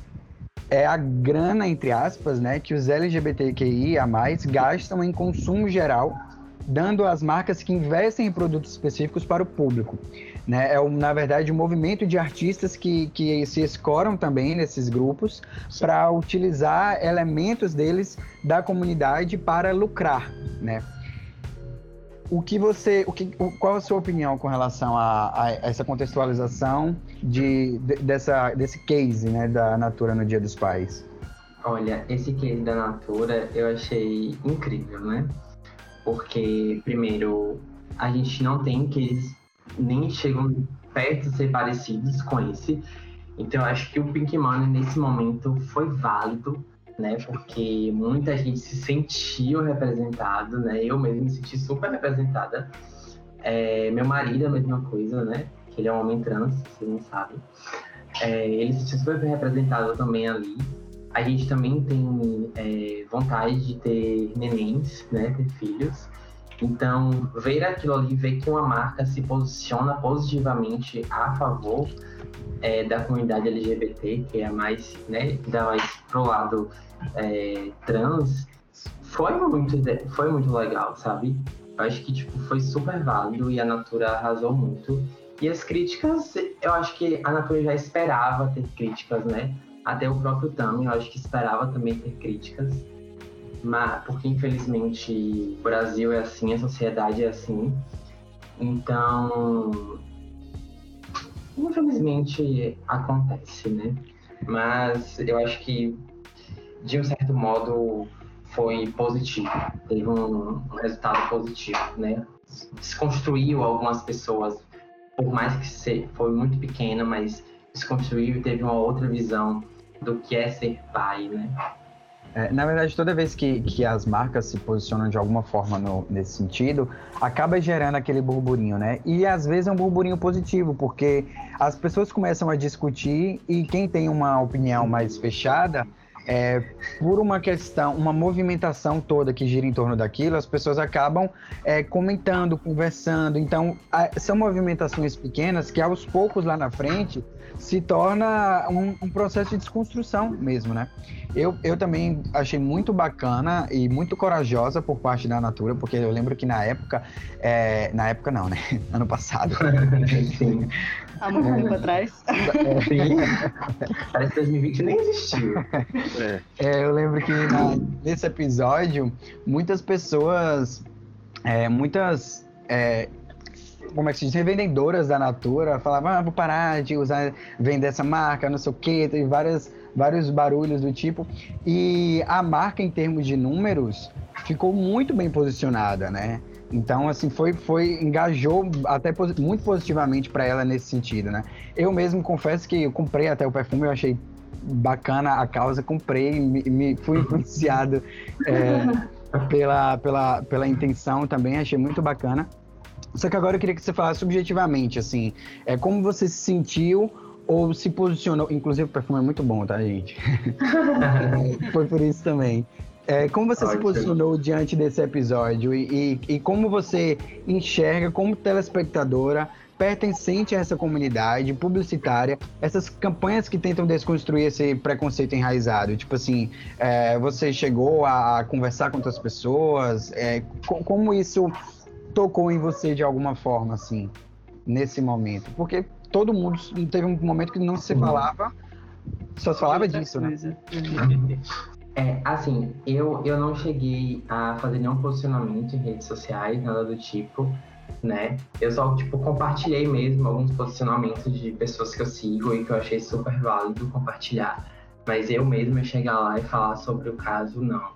é a grana, entre aspas, né, que os LGBTQIA+, gastam em consumo geral, dando às marcas que investem em produtos específicos para o público. Né? É, na verdade, um movimento de artistas que, que se escoram também nesses grupos para utilizar elementos deles da comunidade para lucrar, né? o que você, o que, qual a sua opinião com relação a, a essa contextualização de, de, dessa, desse case, né, da Natura no Dia dos Pais? Olha, esse case da Natura eu achei incrível, né? Porque, primeiro, a gente não tem cases nem chegam perto de ser parecidos com esse. Então, eu acho que o Pink Money, nesse momento, foi válido né? Porque muita gente se sentiu representado, né? Eu mesmo me senti super representada É, meu marido é a mesma coisa, né? Que ele é um homem trans, vocês não sabem. É, ele se sente super representado também ali. A gente também tem é, vontade de ter nenéns, né? Ter filhos. Então, ver aquilo ali, ver que uma marca se posiciona positivamente a favor é, da comunidade LGBT, que é mais, né, dá mais pro lado é, trans, foi muito, foi muito legal, sabe? Eu acho que tipo, foi super válido e a Natura arrasou muito. E as críticas, eu acho que a Natura já esperava ter críticas, né? Até o próprio Tami, eu acho que esperava também ter críticas mas, porque infelizmente o Brasil é assim, a sociedade é assim. Então, infelizmente acontece, né? Mas eu acho que, de um certo modo, foi positivo. Teve um, resultado positivo, né? Desconstruiu algumas pessoas, por mais que foi muito pequena, mas desconstruiu e teve uma outra visão do que é ser pai, né? É, na verdade, toda vez que, que as marcas se posicionam de alguma forma no, nesse sentido, acaba gerando aquele burburinho, né? E às vezes é um burburinho positivo, porque as pessoas começam a discutir e quem tem uma opinião mais fechada, é, por uma questão, uma movimentação toda que gira em torno daquilo, as pessoas acabam é, comentando, conversando. Então, a, são movimentações pequenas que aos poucos lá na frente se torna um, um, processo de desconstrução mesmo, né? Eu, eu também achei muito bacana e muito corajosa por parte da Natura, porque eu lembro que na época, é, na época não, né? Ano passado. Há muito tempo atrás. Sim. Parece que 2020 nem existiu. É. É, eu lembro que na, nesse episódio, muitas pessoas, é, muitas é, como é que se diz, revendedoras da Natura falavam, ah, vou parar de usar, vender essa marca, não sei o quê, tem várias, vários barulhos do tipo. E a marca, em termos de números, ficou muito bem posicionada, né? Então, assim, foi, foi engajou até muito positivamente para ela nesse sentido, né? Eu mesmo confesso que eu comprei até o perfume, eu achei bacana a causa, comprei, me, me fui influenciado é, pela, pela, pela intenção também, achei muito bacana. Só que agora eu queria que você falasse subjetivamente, assim, é, como você se sentiu ou se posicionou. Inclusive, o perfume é muito bom, tá, gente? Foi por isso também. É, como você se posicionou diante desse episódio e, e, e, como você enxerga, como telespectadora, pertencente a essa comunidade publicitária, essas campanhas que tentam desconstruir esse preconceito enraizado? Tipo assim, é, você chegou a conversar com outras pessoas? É, como isso tocou em você de alguma forma, assim, nesse momento? Porque todo mundo teve um momento que não se falava, só se falava disso, né? É, assim, eu, eu não cheguei a fazer nenhum posicionamento em redes sociais, nada do tipo, né? Eu só, tipo, compartilhei mesmo alguns posicionamentos de pessoas que eu sigo e que eu achei super válido compartilhar. Mas eu mesmo chegar lá e falar sobre o caso, não.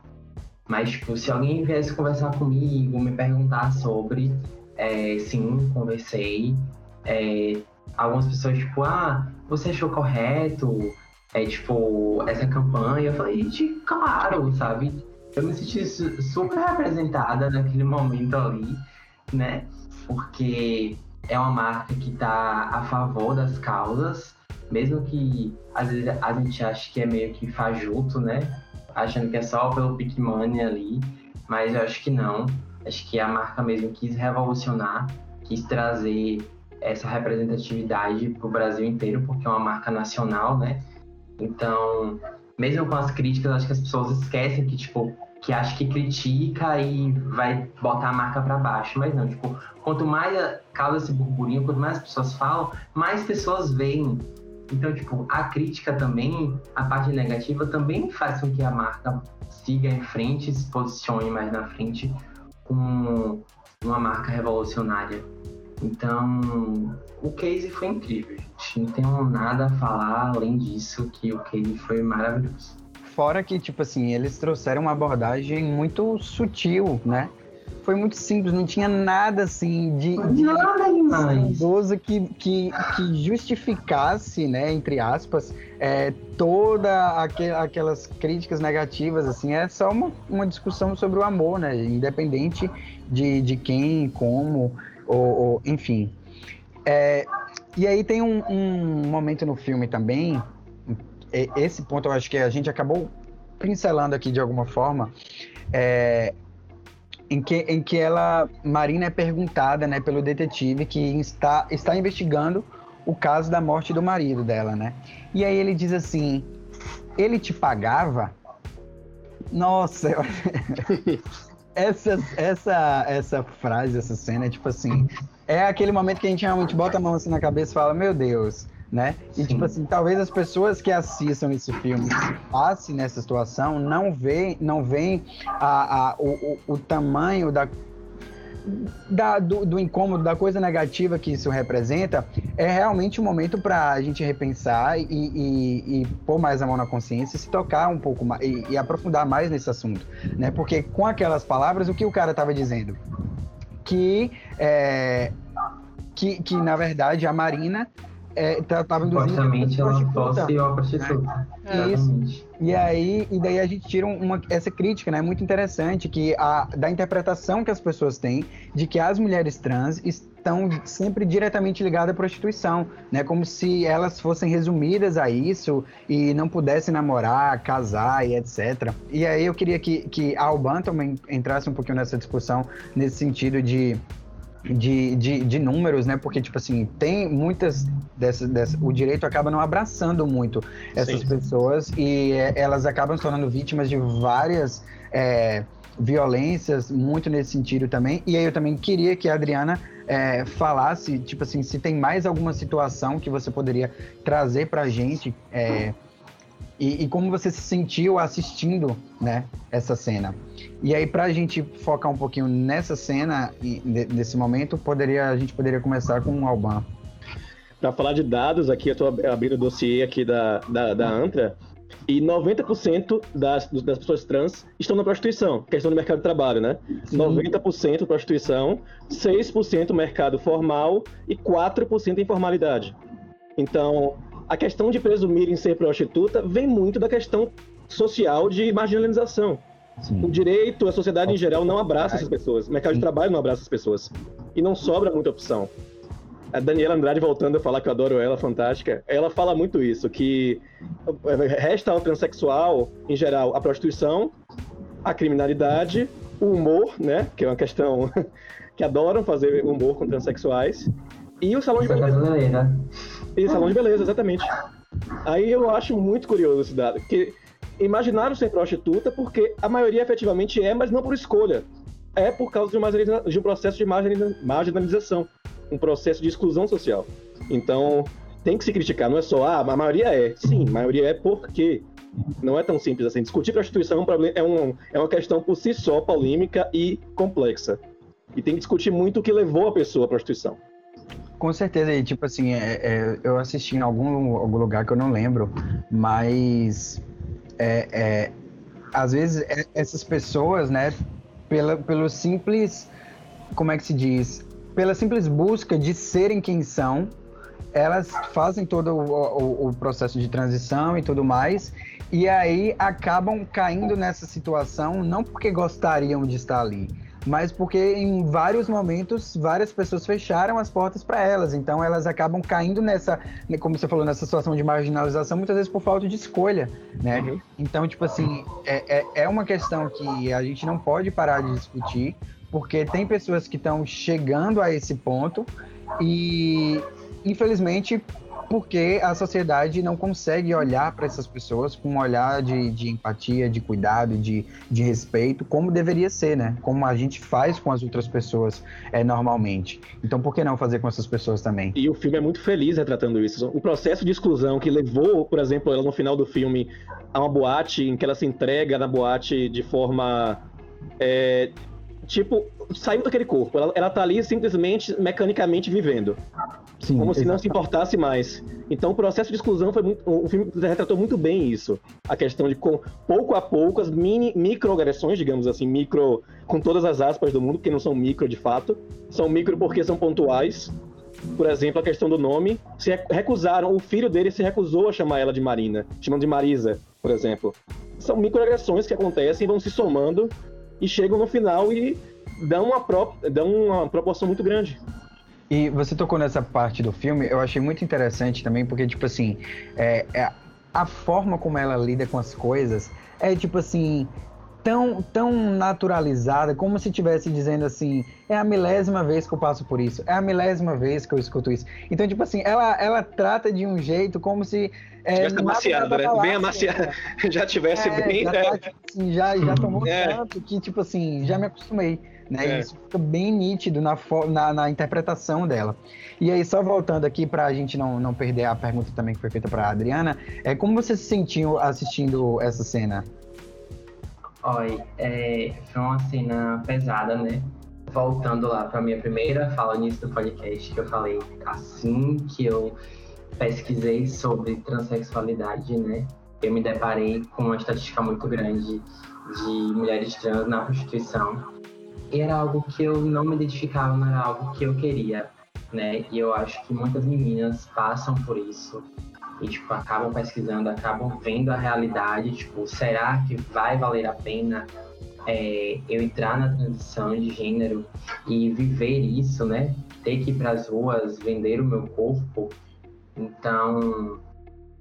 Mas, tipo, se alguém viesse conversar comigo, me perguntar sobre, é, sim, conversei. É, algumas pessoas, tipo, ah, você achou correto? É, tipo, essa campanha? Eu falei, gente, claro, sabe? Eu me senti super representada naquele momento ali, né? Porque é uma marca que tá a favor das causas, mesmo que às vezes a gente ache que é meio que fajuto, né? achando que é só pelo pick money ali, mas eu acho que não. Acho que a marca mesmo quis revolucionar, quis trazer essa representatividade para o Brasil inteiro, porque é uma marca nacional, né? Então, mesmo com as críticas, acho que as pessoas esquecem que, tipo, que acha que critica e vai botar a marca para baixo. Mas não, tipo, quanto mais causa esse burburinho, quanto mais pessoas falam, mais pessoas veem então, tipo, a crítica também, a parte negativa também faz com que a marca siga em frente, se posicione mais na frente como uma marca revolucionária. Então, o case foi incrível, gente. Não tenho nada a falar além disso, que o case foi maravilhoso. Fora que, tipo assim, eles trouxeram uma abordagem muito sutil, né? foi muito simples, não tinha nada assim de, idoso que, que, que justificasse, né, entre aspas, é, toda aquel, aquelas críticas negativas, assim, é só uma, uma discussão sobre o amor, né, independente de, de quem, como, ou, ou enfim. É, e aí tem um, um, momento no filme também, esse ponto eu acho que a gente acabou pincelando aqui de alguma forma, é, em, que, em que ela, Marina é perguntada né, pelo detetive que está, está investigando o caso da morte do marido dela, né? E aí ele diz assim, ele te pagava? Nossa, eu... essa, essa, essa frase, essa cena é tipo assim, é aquele momento que a gente realmente bota a mão assim na cabeça e fala, meu Deus, né? E Sim. tipo assim, talvez as pessoas que assistam esse filme passem nessa situação não veem não veem a, a, o, o, o tamanho da da, do, do, incômodo, da coisa negativa que isso representa, é realmente um momento para a gente repensar e, e, e, pôr mais a mão na consciência, se tocar um pouco mais e, e, aprofundar mais nesse assunto, né? Porque com aquelas palavras, o que o cara estava dizendo? Que, é, que, que, na verdade, a Marina é, tava tá, induzindo Supostamente ela uma prostituta. Né? Isso. E aí, e daí a gente tira uma, essa crítica, né? Muito interessante, que a, da interpretação que as pessoas têm de que as mulheres trans estão sempre diretamente ligadas à prostituição, né? Como se elas fossem resumidas a isso e não pudessem namorar, casar e etc. E aí eu queria que, que a Alban também entrasse um pouquinho nessa discussão, nesse sentido de de, de, de, números, né? Porque, tipo assim, tem muitas dessas, dessas. O direito acaba não abraçando muito essas Sim. pessoas e é, elas acabam se tornando vítimas de várias é, violências, muito nesse sentido também. E aí eu também queria que a Adriana é, falasse, tipo assim, se tem mais alguma situação que você poderia trazer pra gente. É, e, e, como você se sentiu assistindo, né, essa cena. E aí, para a gente focar um pouquinho nessa cena, e, nesse momento, poderia, a gente poderia começar com o Alban. Para falar de dados, aqui eu estou abrindo o dossiê aqui da, da, da ANTRA, e 90% das, das pessoas trans estão na prostituição, questão do mercado de trabalho, né? Sim. 90% prostituição, 6% mercado formal e 4% informalidade. Então, a questão de presumirem ser prostituta vem muito da questão social de marginalização. Sim. O direito, a sociedade em geral não abraça essas pessoas. O mercado de trabalho não abraça essas pessoas. E não sobra muita opção. A Daniela Andrade, voltando a falar que eu adoro ela, fantástica, ela fala muito isso, que resta ao transexual, em geral, a prostituição, a criminalidade, o humor, né, que é uma questão que adoram fazer humor com transexuais, e o salão de beleza. E salão de beleza, exatamente. Aí eu acho muito curioso esse dado, porque imaginaram ser prostituta porque a maioria efetivamente é, mas não por escolha. É por causa de, uma, de um processo de marginalização, um processo de exclusão social. Então, tem que se criticar, não é só, ah, a maioria é. Sim, a maioria é porque não é tão simples assim. Discutir prostituição é, um é, um, é uma questão por si só polêmica e complexa. E tem que discutir muito o que levou a pessoa à prostituição. Com certeza, e tipo assim, é, é, eu assisti em algum, algum lugar que eu não lembro, mas é, é às vezes é, essas pessoas, né, pela, pelo simples, como é que se diz? Pela simples busca de serem quem são, elas fazem todo o, o, o processo de transição e tudo mais, e aí acabam caindo nessa situação não porque gostariam de estar ali, mas porque em vários momentos várias pessoas fecharam as portas para elas, então elas acabam caindo nessa, como você falou, nessa situação de marginalização, muitas vezes por falta de escolha, né? Uhum. Então, tipo assim, é, é, é uma questão que a gente não pode parar de discutir, porque tem pessoas que estão chegando a esse ponto e, infelizmente, porque a sociedade não consegue olhar para essas pessoas com um olhar de, de empatia, de cuidado, de, de respeito, como deveria ser, né? Como a gente faz com as outras pessoas é, normalmente. Então, por que não fazer com essas pessoas também? E o filme é muito feliz retratando isso. O processo de exclusão que levou, por exemplo, ela no final do filme a uma boate em que ela se entrega na boate de forma é, tipo, saiu daquele corpo. Ela, ela tá ali simplesmente, mecanicamente vivendo. Sim, como se não se importasse mais. Então o processo de exclusão foi muito. O filme retratou muito bem isso. A questão de, com, pouco a pouco, as mini, microagressões, digamos assim, micro, com todas as aspas do mundo, porque não são micro de fato. São micro porque são pontuais. Por exemplo, a questão do nome. Se recusaram, o filho dele se recusou a chamar ela de Marina, chamando de Marisa, por exemplo. São microagressões que acontecem, vão se somando e chegam no final e dão uma, pro, dão uma proporção muito grande. E você tocou nessa parte do filme, eu achei muito interessante também, porque, tipo assim, é, é, a forma como ela lida com as coisas é, tipo assim, tão, tão naturalizada, como se estivesse dizendo assim, é a milésima vez que eu passo por isso, é a milésima vez que eu escuto isso. Então, tipo assim, ela, ela trata de um jeito como se. É, tivesse amaciado, né? Bem amaciado. Né? já tivesse é, bem. Já, né? tá, tipo assim, já, já tomou é. tanto que, tipo assim, já me acostumei. Né? É. Isso fica bem nítido na, na, na, interpretação dela. E aí, só voltando aqui para a gente não, não perder a pergunta também que foi feita para a Adriana, é como você se sentiu assistindo essa cena? Oi, é, foi uma cena pesada, né? Voltando lá para minha primeira fala nisso do podcast, que eu falei assim que eu pesquisei sobre transexualidade, né? Eu me deparei com uma estatística muito grande de mulheres trans na prostituição. Era algo que eu não me identificava, não era algo que eu queria, né? E eu acho que muitas meninas passam por isso e tipo acabam pesquisando, acabam vendo a realidade, tipo, será que vai valer a pena é, eu entrar na transição de gênero e viver isso, né? Ter que ir para as ruas, vender o meu corpo. Então,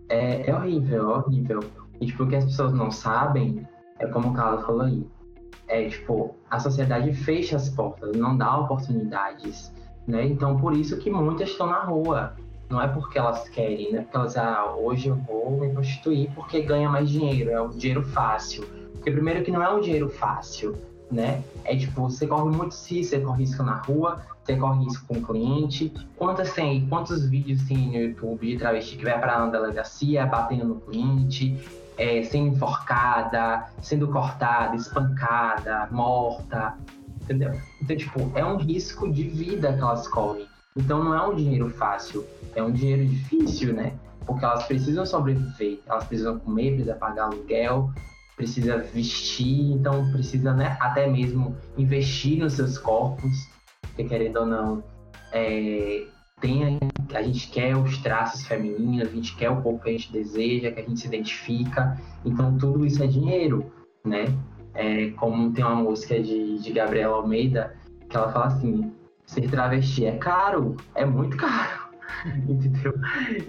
é, é horrível, é horrível. E tipo, o que as pessoas não sabem é como o Carlos falou aí. É tipo, a sociedade fecha as portas, não dá oportunidades, né? Então, por isso que muitas estão na rua não é porque elas querem, né? Porque elas, ah, hoje eu vou me prostituir porque ganha mais dinheiro, é um dinheiro fácil. Porque primeiro que não é um dinheiro fácil, né? É tipo, você corre muito se você corre risco na rua, você corre risco com o cliente. Quantas tem, quantos vídeos tem no YouTube de travesti que vai para na delegacia, batendo no cliente, é, sendo enforcada, sendo cortada, espancada, morta, entendeu? Então, tipo, é um risco de vida que elas correm. Então não é um dinheiro fácil, é um dinheiro difícil, né? Porque elas precisam sobreviver, elas precisam comer, precisam pagar aluguel, precisa vestir, então precisa né, até mesmo investir nos seus corpos, porque querendo ou não, é, tem a, gente quer os traços femininos, a gente quer o corpo que a gente deseja, que a gente se identifica, então tudo isso é dinheiro, né? É, como tem uma música de, de Gabriela Almeida que ela fala assim, ser travesti é caro, é muito caro. Entendeu?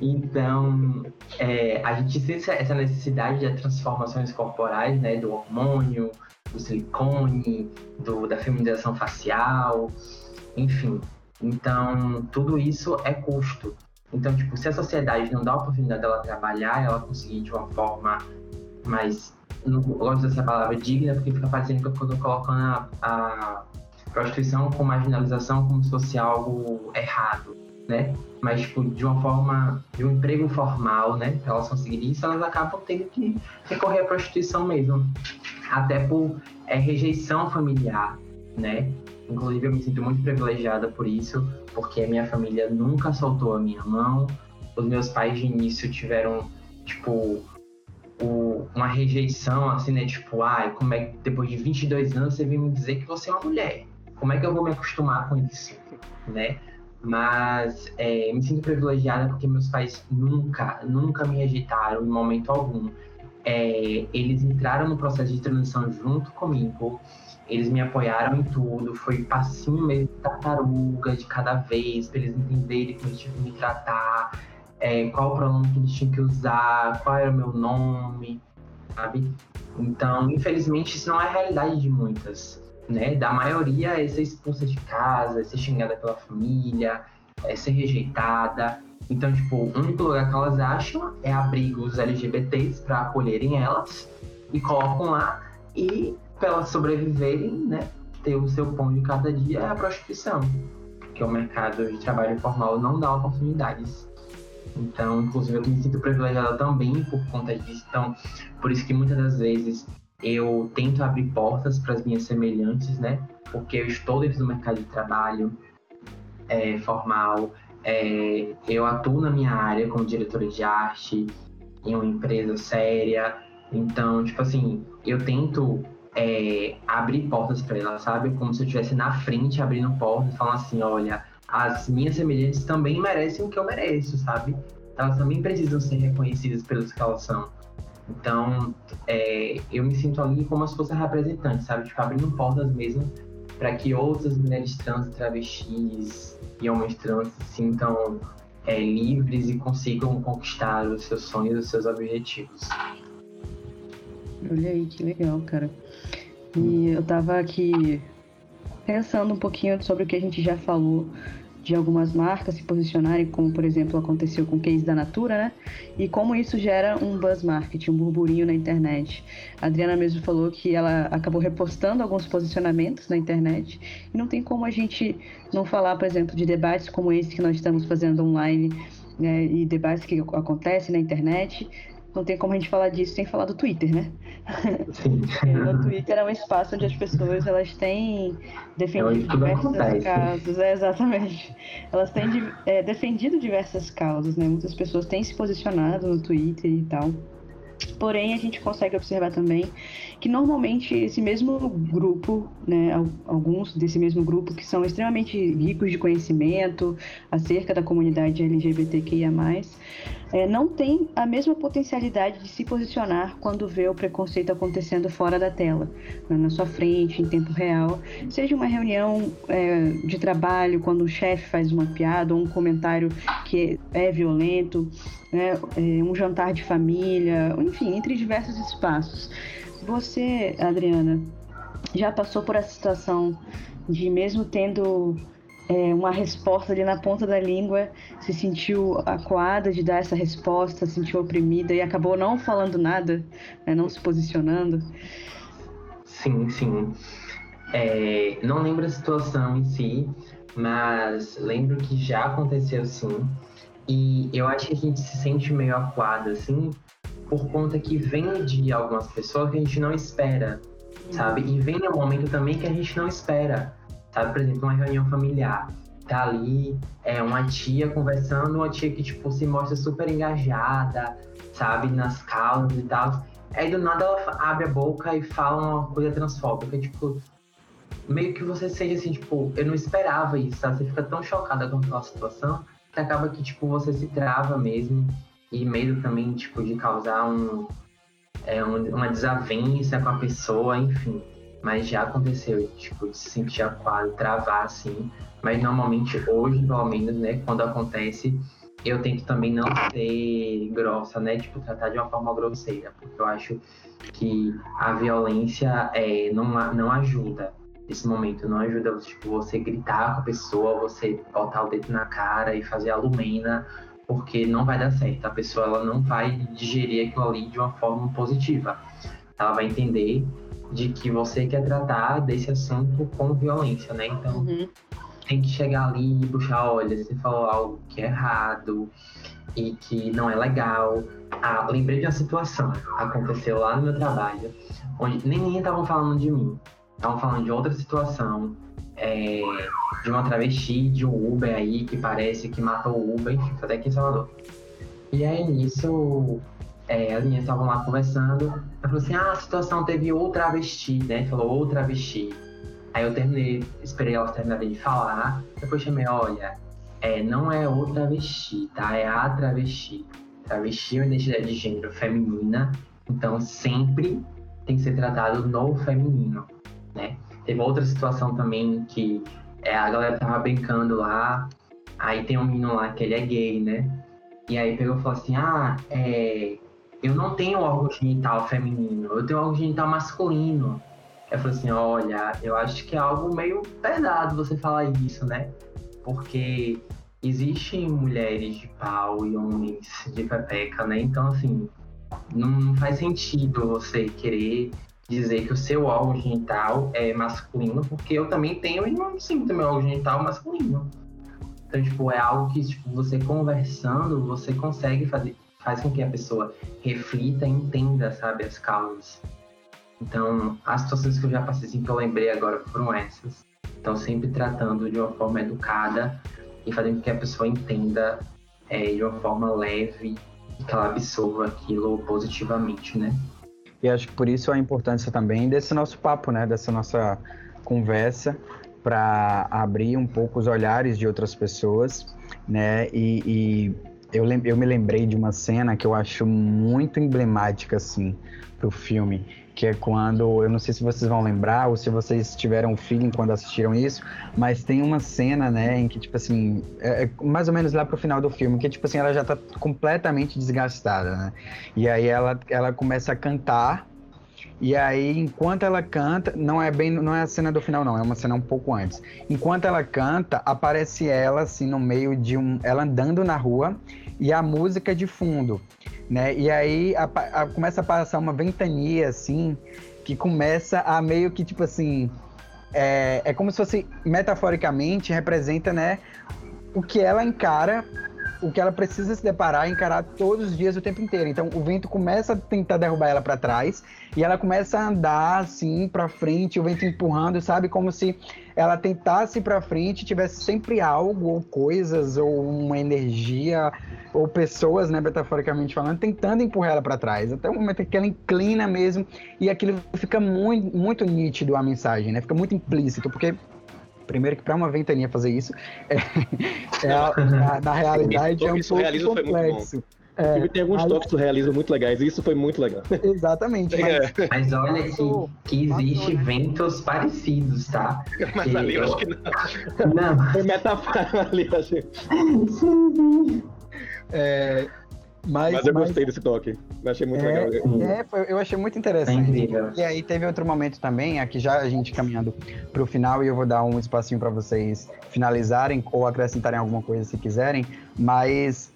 Então, é, a gente tem essa necessidade de transformações corporais, né? Do hormônio, do silicone, do, da feminização facial, enfim. Então, tudo isso é custo. Então, tipo, se a sociedade não dá a oportunidade dela trabalhar, ela conseguir de uma forma mais. Não gosto dessa palavra digna, porque fica parecendo que eu estou colocando a, a prostituição com marginalização como se fosse algo errado, né? Mas, tipo, de uma forma, de um emprego formal, né? Pra elas conseguirem isso, elas acabam tendo que recorrer à prostituição mesmo. Até por é, rejeição familiar, né? Inclusive, eu me sinto muito privilegiada por isso, porque a minha família nunca soltou a minha mão. Os meus pais, de início, tiveram, tipo, o, uma rejeição, assim, né? Tipo, ai, como é que depois de 22 anos você vem me dizer que você é uma mulher? como é que eu vou me acostumar com isso, né? Mas é, me sinto privilegiada porque meus pais nunca, nunca me rejeitaram em momento algum. É, eles entraram no processo de transição junto comigo, eles me apoiaram em tudo, foi passinho mesmo, tartaruga de cada vez, para eles entenderem como eles tinham que me tratar, é, qual o pronome que eles tinham que usar, qual era o meu nome, sabe? Então, infelizmente, isso não é a realidade de muitas né, da maioria é ser expulsa de casa, é ser xingada pela família, é ser rejeitada. Então, tipo, o único lugar que elas acham é abrigos LGBTs para acolherem elas e colocam lá e para elas sobreviverem, né, ter o seu pão de cada dia é a prostituição, porque o mercado de trabalho informal não dá oportunidades. Então, inclusive, eu me sinto privilegiada também por conta disso. Então, por isso que muitas das vezes eu tento abrir portas para as minhas semelhantes, né? Porque eu estou dentro do mercado de trabalho é, formal, é, eu atuo na minha área como diretora de arte em uma empresa séria, então, tipo assim, eu tento é, abrir portas para ela, sabe? Como se eu estivesse na frente abrindo portas, falando assim: olha, as minhas semelhantes também merecem o que eu mereço, sabe? Elas também precisam ser reconhecidas pelos que elas são. Então, é, eu me sinto ali como se fosse representante, sabe? Tipo, abrindo portas mesmo para que outras mulheres trans, travestis e homens trans se sintam é, livres e consigam conquistar os seus sonhos, os seus objetivos. Olha aí, que legal, cara. E eu tava aqui pensando um pouquinho sobre o que a gente já falou de algumas marcas se posicionarem, como por exemplo aconteceu com o case da Natura, né? E como isso gera um buzz marketing, um burburinho na internet. A Adriana mesmo falou que ela acabou repostando alguns posicionamentos na internet e não tem como a gente não falar, por exemplo, de debates como esse que nós estamos fazendo online né, e debates que acontecem na internet, não tem como a gente falar disso sem falar do Twitter, né? Sim. o Twitter é um espaço onde as pessoas elas têm defendido é diversas causas. É, exatamente. Elas têm é, defendido diversas causas, né? Muitas pessoas têm se posicionado no Twitter e tal. Porém, a gente consegue observar também que normalmente esse mesmo grupo, né, alguns desse mesmo grupo que são extremamente ricos de conhecimento acerca da comunidade LGBTQIA+, é, não tem a mesma potencialidade de se posicionar quando vê o preconceito acontecendo fora da tela, né, na sua frente, em tempo real. Seja uma reunião é, de trabalho, quando o chefe faz uma piada ou um comentário que é violento, né, é, um jantar de família, enfim, entre diversos espaços. Você, Adriana, já passou por essa situação de mesmo tendo é, uma resposta ali na ponta da língua, se sentiu acuada de dar essa resposta, se sentiu oprimida e acabou não falando nada, né, não se posicionando? Sim, sim. É, não lembro a situação em si, mas lembro que já aconteceu sim. E eu acho que a gente se sente meio acuado, assim, por conta que vem de algumas pessoas que a gente não espera, sabe? E vem no momento também que a gente não espera. Sabe, por exemplo, uma reunião familiar. Tá ali, é uma tia conversando, uma tia que, tipo, se mostra super engajada, sabe, nas causas e tal. Aí do nada ela abre a boca e fala uma coisa transfóbica, tipo, meio que você seja assim, tipo, eu não esperava isso, sabe? Você fica tão chocada com aquela situação que acaba que, tipo, você se trava mesmo. E medo também, tipo, de causar um, é, um, uma desavença com a pessoa, enfim. Mas já aconteceu, tipo, de se sentir aquado, travar, assim. Mas normalmente hoje, pelo menos, né, quando acontece, eu tento também não ser grossa, né? Tipo, tratar de uma forma grosseira. Porque eu acho que a violência é, não, não ajuda nesse momento. Não ajuda tipo, você gritar com a pessoa, você botar o dedo na cara e fazer a lumena, porque não vai dar certo. A pessoa ela não vai digerir aquilo ali de uma forma positiva. Ela vai entender de que você quer tratar desse assunto com violência, né? Então, uhum. tem que chegar ali e puxar, olha, você falou algo que é errado e que não é legal. Ah, lembrei de uma situação, aconteceu lá no meu trabalho, onde nem estavam falando de mim, estavam falando de outra situação, é, de uma travesti, de um Uber aí, que parece que matou o Uber, enfim, até aqui em Salvador. E aí, nisso, é, as meninas estavam lá conversando. Ela falou assim: ah, a situação teve outra travesti, né? Falou outra travesti. Aí eu terminei, esperei elas terminarem de falar. Depois chamei: olha, é, não é outra travesti, tá? É a travesti. Travesti é uma identidade de gênero feminina, então sempre tem que ser tratado no feminino, né? Teve outra situação também que é, a galera tava brincando lá, aí tem um menino lá que ele é gay, né? E aí pegou e falou assim: ah, é, eu não tenho órgão genital feminino, eu tenho órgão genital masculino. Eu falei assim, olha, eu acho que é algo meio pesado você falar isso, né? Porque existem mulheres de pau e homens de pepeca, né? Então, assim, não faz sentido você querer dizer que o seu órgão genital é masculino, porque eu também tenho e não sinto meu órgão genital masculino. Então, tipo, é algo que, tipo, você conversando, você consegue fazer, faz com que a pessoa reflita e entenda, sabe, as causas. Então, as situações que eu já passei, assim, que eu lembrei agora foram essas. Então, sempre tratando de uma forma educada e fazendo com que a pessoa entenda é, de uma forma leve e que ela absorva aquilo positivamente, né? E acho que por isso a importância também desse nosso papo, né? Dessa nossa conversa para abrir um pouco os olhares de outras pessoas, né? E, e eu, eu me lembrei de uma cena que eu acho muito emblemática, assim, pro filme, que é quando, eu não sei se vocês vão lembrar ou se vocês tiveram feeling quando assistiram isso, mas tem uma cena, né, em que, tipo assim, é, é mais ou menos lá pro final do filme, que, tipo assim, ela já tá completamente desgastada, né, e aí ela, ela começa a cantar, e aí, enquanto ela canta, não é bem, não é a cena do final, não, é uma cena um pouco antes. Enquanto ela canta, aparece ela assim no meio de um, ela andando na rua e a música de fundo, né? E aí a, a, começa a passar uma ventania assim, que começa a meio que tipo assim, é, é como se fosse metaforicamente representa, né, o que ela encara o que ela precisa se deparar e encarar todos os dias o tempo inteiro. Então o vento começa a tentar derrubar ela para trás e ela começa a andar assim para frente, o vento empurrando, sabe, como se ela tentasse para frente, tivesse sempre algo ou coisas ou uma energia ou pessoas, né, metaforicamente falando, tentando empurrar ela para trás, até o momento que ela inclina mesmo e aquilo fica muito muito nítido a mensagem, né? Fica muito implícito, porque Primeiro que para uma ventania fazer isso, é, é a, a, na realidade é um pouco complexo. É, tem alguns mas... toques do realismo muito legais, e isso foi muito legal. Exatamente. Mas, é. mas olha que, que existe ventos parecidos, tá? Mas que ali eu acho que não. Não. Foi metafora ali, acho. Sim, É, mas, mas eu mas... gostei desse toque. Eu achei muito é, legal. É, foi, eu achei muito interessante. É e aí teve outro momento também, aqui já a gente caminhando para o final, e eu vou dar um espacinho para vocês finalizarem ou acrescentarem alguma coisa se quiserem, mas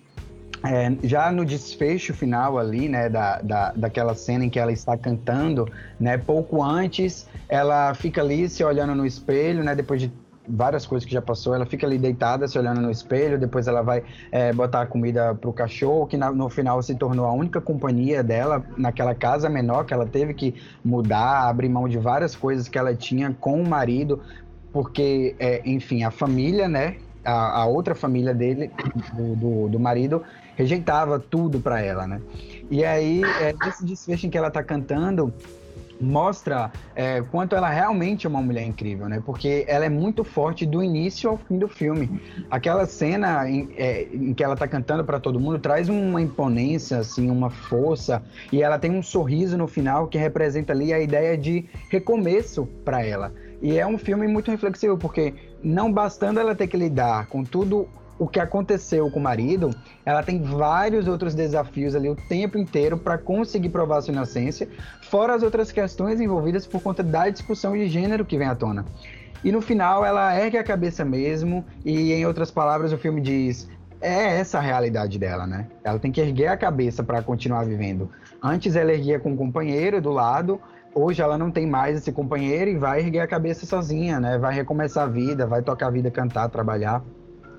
é, já no desfecho final ali, né, da, da, daquela cena em que ela está cantando, né, pouco antes, ela fica ali se olhando no espelho, né, depois de várias coisas que já passou. Ela fica ali deitada, se olhando no espelho, depois ela vai é, botar a comida pro cachorro, que na, no final se tornou a única companhia dela naquela casa menor que ela teve que mudar, abrir mão de várias coisas que ela tinha com o marido, porque, é, enfim, a família, né? A, a outra família dele, do, do, do marido, rejeitava tudo para ela, né? E aí, é, nesse desfecho em que ela tá cantando, mostra é, quanto ela realmente é uma mulher incrível, né? Porque ela é muito forte do início ao fim do filme. Aquela cena em, é, em que ela tá cantando para todo mundo traz uma imponência, assim, uma força, e ela tem um sorriso no final que representa ali a ideia de recomeço para ela. E é um filme muito reflexivo, porque não bastando ela ter que lidar com tudo o que aconteceu com o marido, ela tem vários outros desafios ali o tempo inteiro para conseguir provar sua inocência, fora as outras questões envolvidas por conta da discussão de gênero que vem à tona. E no final ela ergue a cabeça mesmo, e em outras palavras o filme diz: é essa a realidade dela, né? Ela tem que erguer a cabeça para continuar vivendo. Antes ela erguia com um companheiro do lado, hoje ela não tem mais esse companheiro e vai erguer a cabeça sozinha, né? Vai recomeçar a vida, vai tocar a vida, cantar, trabalhar.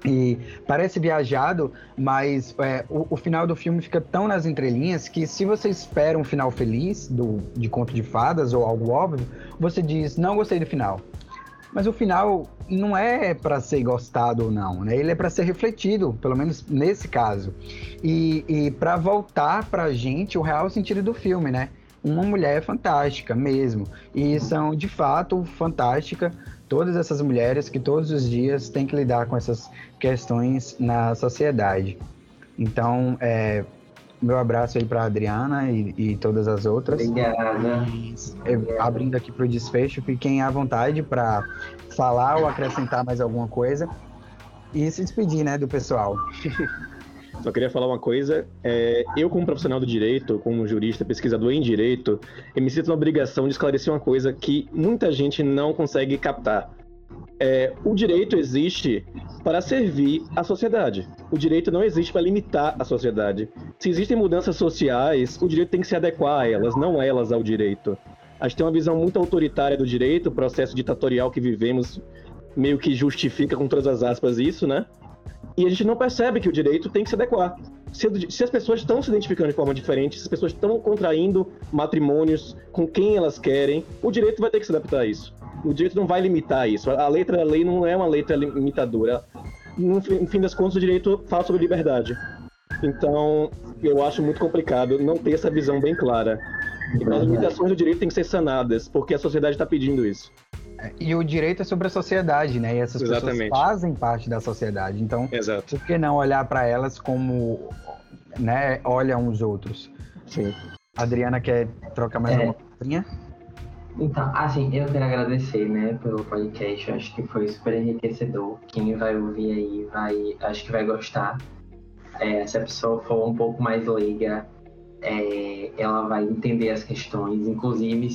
E parece viajado, mas é, o, o, final do filme fica tão nas entrelinhas que se você espera um final feliz do, de conto de fadas ou algo óbvio, você diz, não gostei do final. Mas o final não é para ser gostado ou não, né? Ele é para ser refletido, pelo menos nesse caso. E, e para voltar para a gente o real sentido do filme, né? Uma mulher fantástica mesmo. E são, de fato, fantástica todas essas mulheres que todos os dias têm que lidar com essas questões na sociedade. Então, é, meu abraço aí para Adriana e, e, todas as outras. Obrigada. Abrindo aqui para o desfecho, fiquem à vontade para falar ou acrescentar mais alguma coisa e se despedir, né, do pessoal. Só queria falar uma coisa. É, eu, como profissional do direito, como jurista, pesquisador em direito, eu me sinto na obrigação de esclarecer uma coisa que muita gente não consegue captar. É, o direito existe para servir a sociedade. O direito não existe para limitar a sociedade. Se existem mudanças sociais, o direito tem que se adequar a elas, não elas ao direito. A gente tem uma visão muito autoritária do direito, o processo ditatorial que vivemos meio que justifica com todas as aspas isso, né? E a gente não percebe que o direito tem que se adequar. Se, se, as pessoas estão se identificando de forma diferente, se as pessoas estão contraindo matrimônios com quem elas querem, o direito vai ter que se adaptar a isso. O direito não vai limitar isso. A letra da lei não é uma letra limitadora. No fim das contas, o direito fala sobre liberdade. Então, eu acho muito complicado não ter essa visão bem clara. Então, as limitações do direito têm que ser sanadas, porque a sociedade está pedindo isso. E o direito é sobre a sociedade, né? E essas Exatamente. pessoas fazem parte da sociedade. Então, Exato. por que não olhar para elas como né, olham os outros? Sim. A Adriana quer trocar mais É. uma palavrinha? Então, assim, eu quero agradecer, né, pelo podcast. Eu acho que foi super enriquecedor. Quem vai ouvir aí vai, acho que vai gostar. É, se a pessoa for um pouco mais leiga, é, ela vai entender as questões. Inclusive,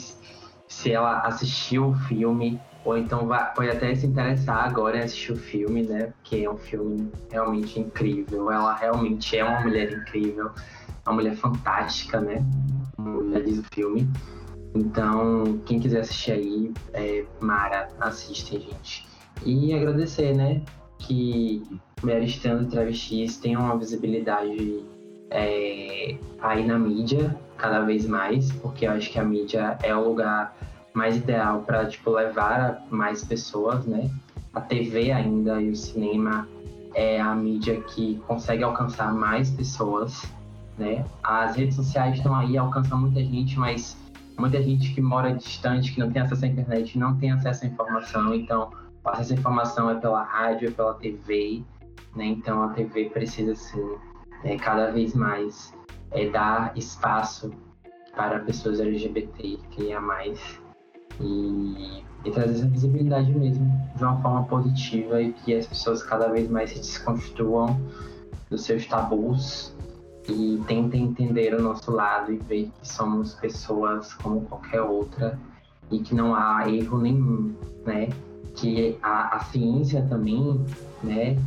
se ela assistiu o filme, ou então vai, pode até se interessar agora em assistir o filme, né? Porque é um filme realmente incrível. Ela realmente é uma mulher incrível, uma mulher fantástica, né? Já diz o filme. Então, quem quiser assistir aí, é, Mara, assistem, gente. E agradecer, né? Que mulheres trans e travestis tenham uma visibilidade é, aí na mídia cada vez mais, porque eu acho que a mídia é o lugar mais ideal para tipo levar mais pessoas, né? A TV ainda e o cinema é a mídia que consegue alcançar mais pessoas, né? As redes sociais estão aí, alcançam muita gente, mas muita gente que mora distante, que não tem acesso à internet, não tem acesso à informação, então acesso à informação é pela rádio, é pela TV, né? Então a TV precisa sim, é, cada vez mais é, dar espaço para pessoas LGBT, que é mais e, e trazer essa visibilidade mesmo de uma forma positiva e que as pessoas cada vez mais se desconstruam dos seus tabus e tentem entender o nosso lado e ver que somos pessoas como qualquer outra e que não há erro nenhum, né? Que a, a ciência também, né,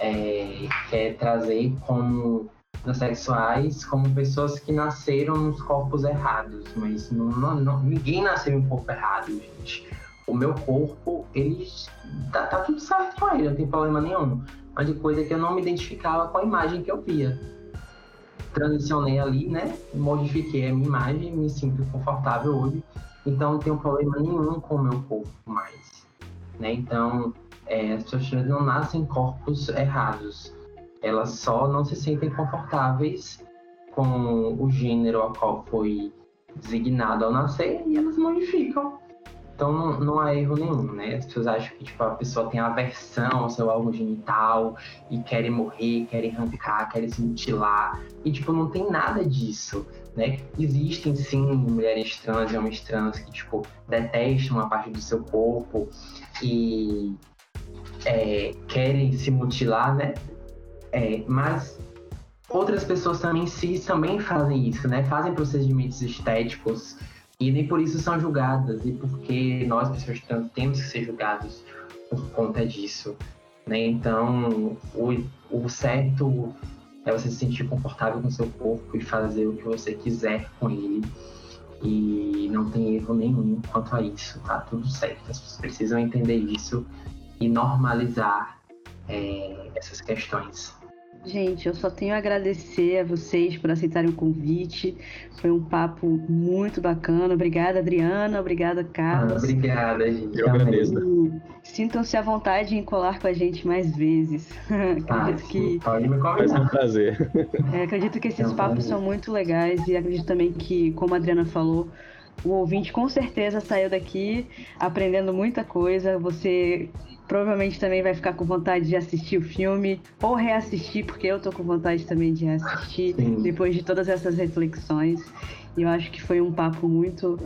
é, quer trazer como transexuais como pessoas que nasceram nos corpos errados, mas não, não- ninguém nasceu em corpo errado, gente. O meu corpo, ele tá, tá tudo certo com ele, não tem problema nenhum. Mas de coisa que eu não me identificava com a imagem que eu via. Transicionei ali, né? Modifiquei a minha imagem, me sinto confortável hoje. Então não tenho problema nenhum com o meu corpo mais. Né? Então, é, as pessoas não nascem em corpos errados elas só não se sentem confortáveis com o gênero a qual foi designado ao nascer e elas modificam. Então não, não há erro nenhum, né? As pessoas acham que tipo, a pessoa tem aversão ao seu órgão genital e querem morrer, querem arrancar, querem se mutilar. E tipo, não tem nada disso, né? Existem sim mulheres trans e homens trans que tipo, detestam uma parte do seu corpo e é, querem se mutilar, né? É, mas outras pessoas também cis também fazem isso, né? Fazem procedimentos estéticos e nem por isso são julgadas e porque nós pessoas trans temos que ser julgados por conta disso, né? Então o, o certo é você se sentir confortável com seu corpo e fazer o que você quiser com ele e não tem erro nenhum quanto a isso, tá tudo certo. As pessoas precisam entender isso e normalizar é, essas questões. Gente, eu só tenho a agradecer a vocês por aceitarem o convite. Foi um papo muito bacana. Obrigada, Adriana. Obrigada, Ah, Carlos. obrigada, gente. Eu Também. agradeço. Sintam-se à vontade em colar com a gente mais vezes. Ah, acredito, sim, que, pode me Vai ser um convidar. prazer. é, acredito que esses Não, papos prazer. são muito legais e acredito também que, como a Adriana falou, o ouvinte com certeza saiu daqui aprendendo muita coisa. Você provavelmente também vai ficar com vontade de assistir o filme ou reassistir, porque eu tô com vontade também de reassistir Sim. depois de todas essas reflexões. E eu acho que foi um papo muito,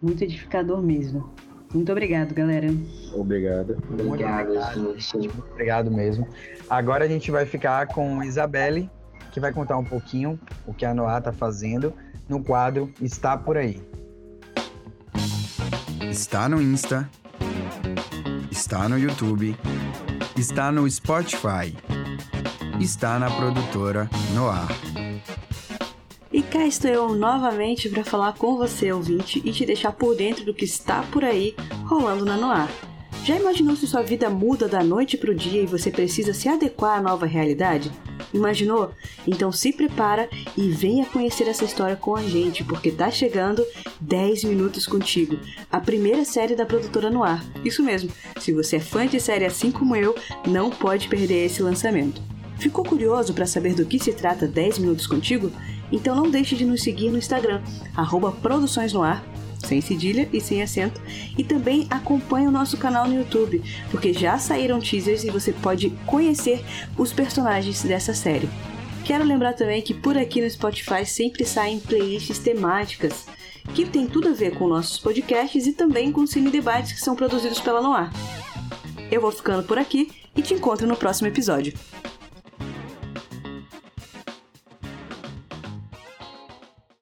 muito edificador mesmo. Muito obrigado, galera. Obrigado. Obrigada, obrigado. gente. Obrigado mesmo. Agora a gente vai ficar com Isabelle, que vai contar um pouquinho o que a Noah tá fazendo no quadro Está Por Aí. Está no Insta, está no YouTube, está no Spotify, está na produtora Noir. E cá estou eu novamente para falar com você, ouvinte, e te deixar por dentro do que está por aí rolando na Noir. Já imaginou se sua vida muda da noite para o dia e você precisa se adequar à nova realidade? Imaginou? Então se prepara e venha conhecer essa história com a gente, porque tá chegando 10 minutos contigo, a primeira série da produtora Noir. Isso mesmo, se você é fã de série assim como eu, não pode perder esse lançamento. Ficou curioso para saber do que se trata 10 minutos contigo? Então não deixe de nos seguir no Instagram, arroba Produções no Ar, sem cedilha e sem acento. E também acompanhe o nosso canal no YouTube, porque já saíram teasers e você pode conhecer os personagens dessa série. Quero lembrar também que por aqui no Spotify sempre saem playlists temáticas que tem tudo a ver com nossos podcasts e também com os cine debates que são produzidos pela Noir. Eu vou ficando por aqui e te encontro no próximo episódio.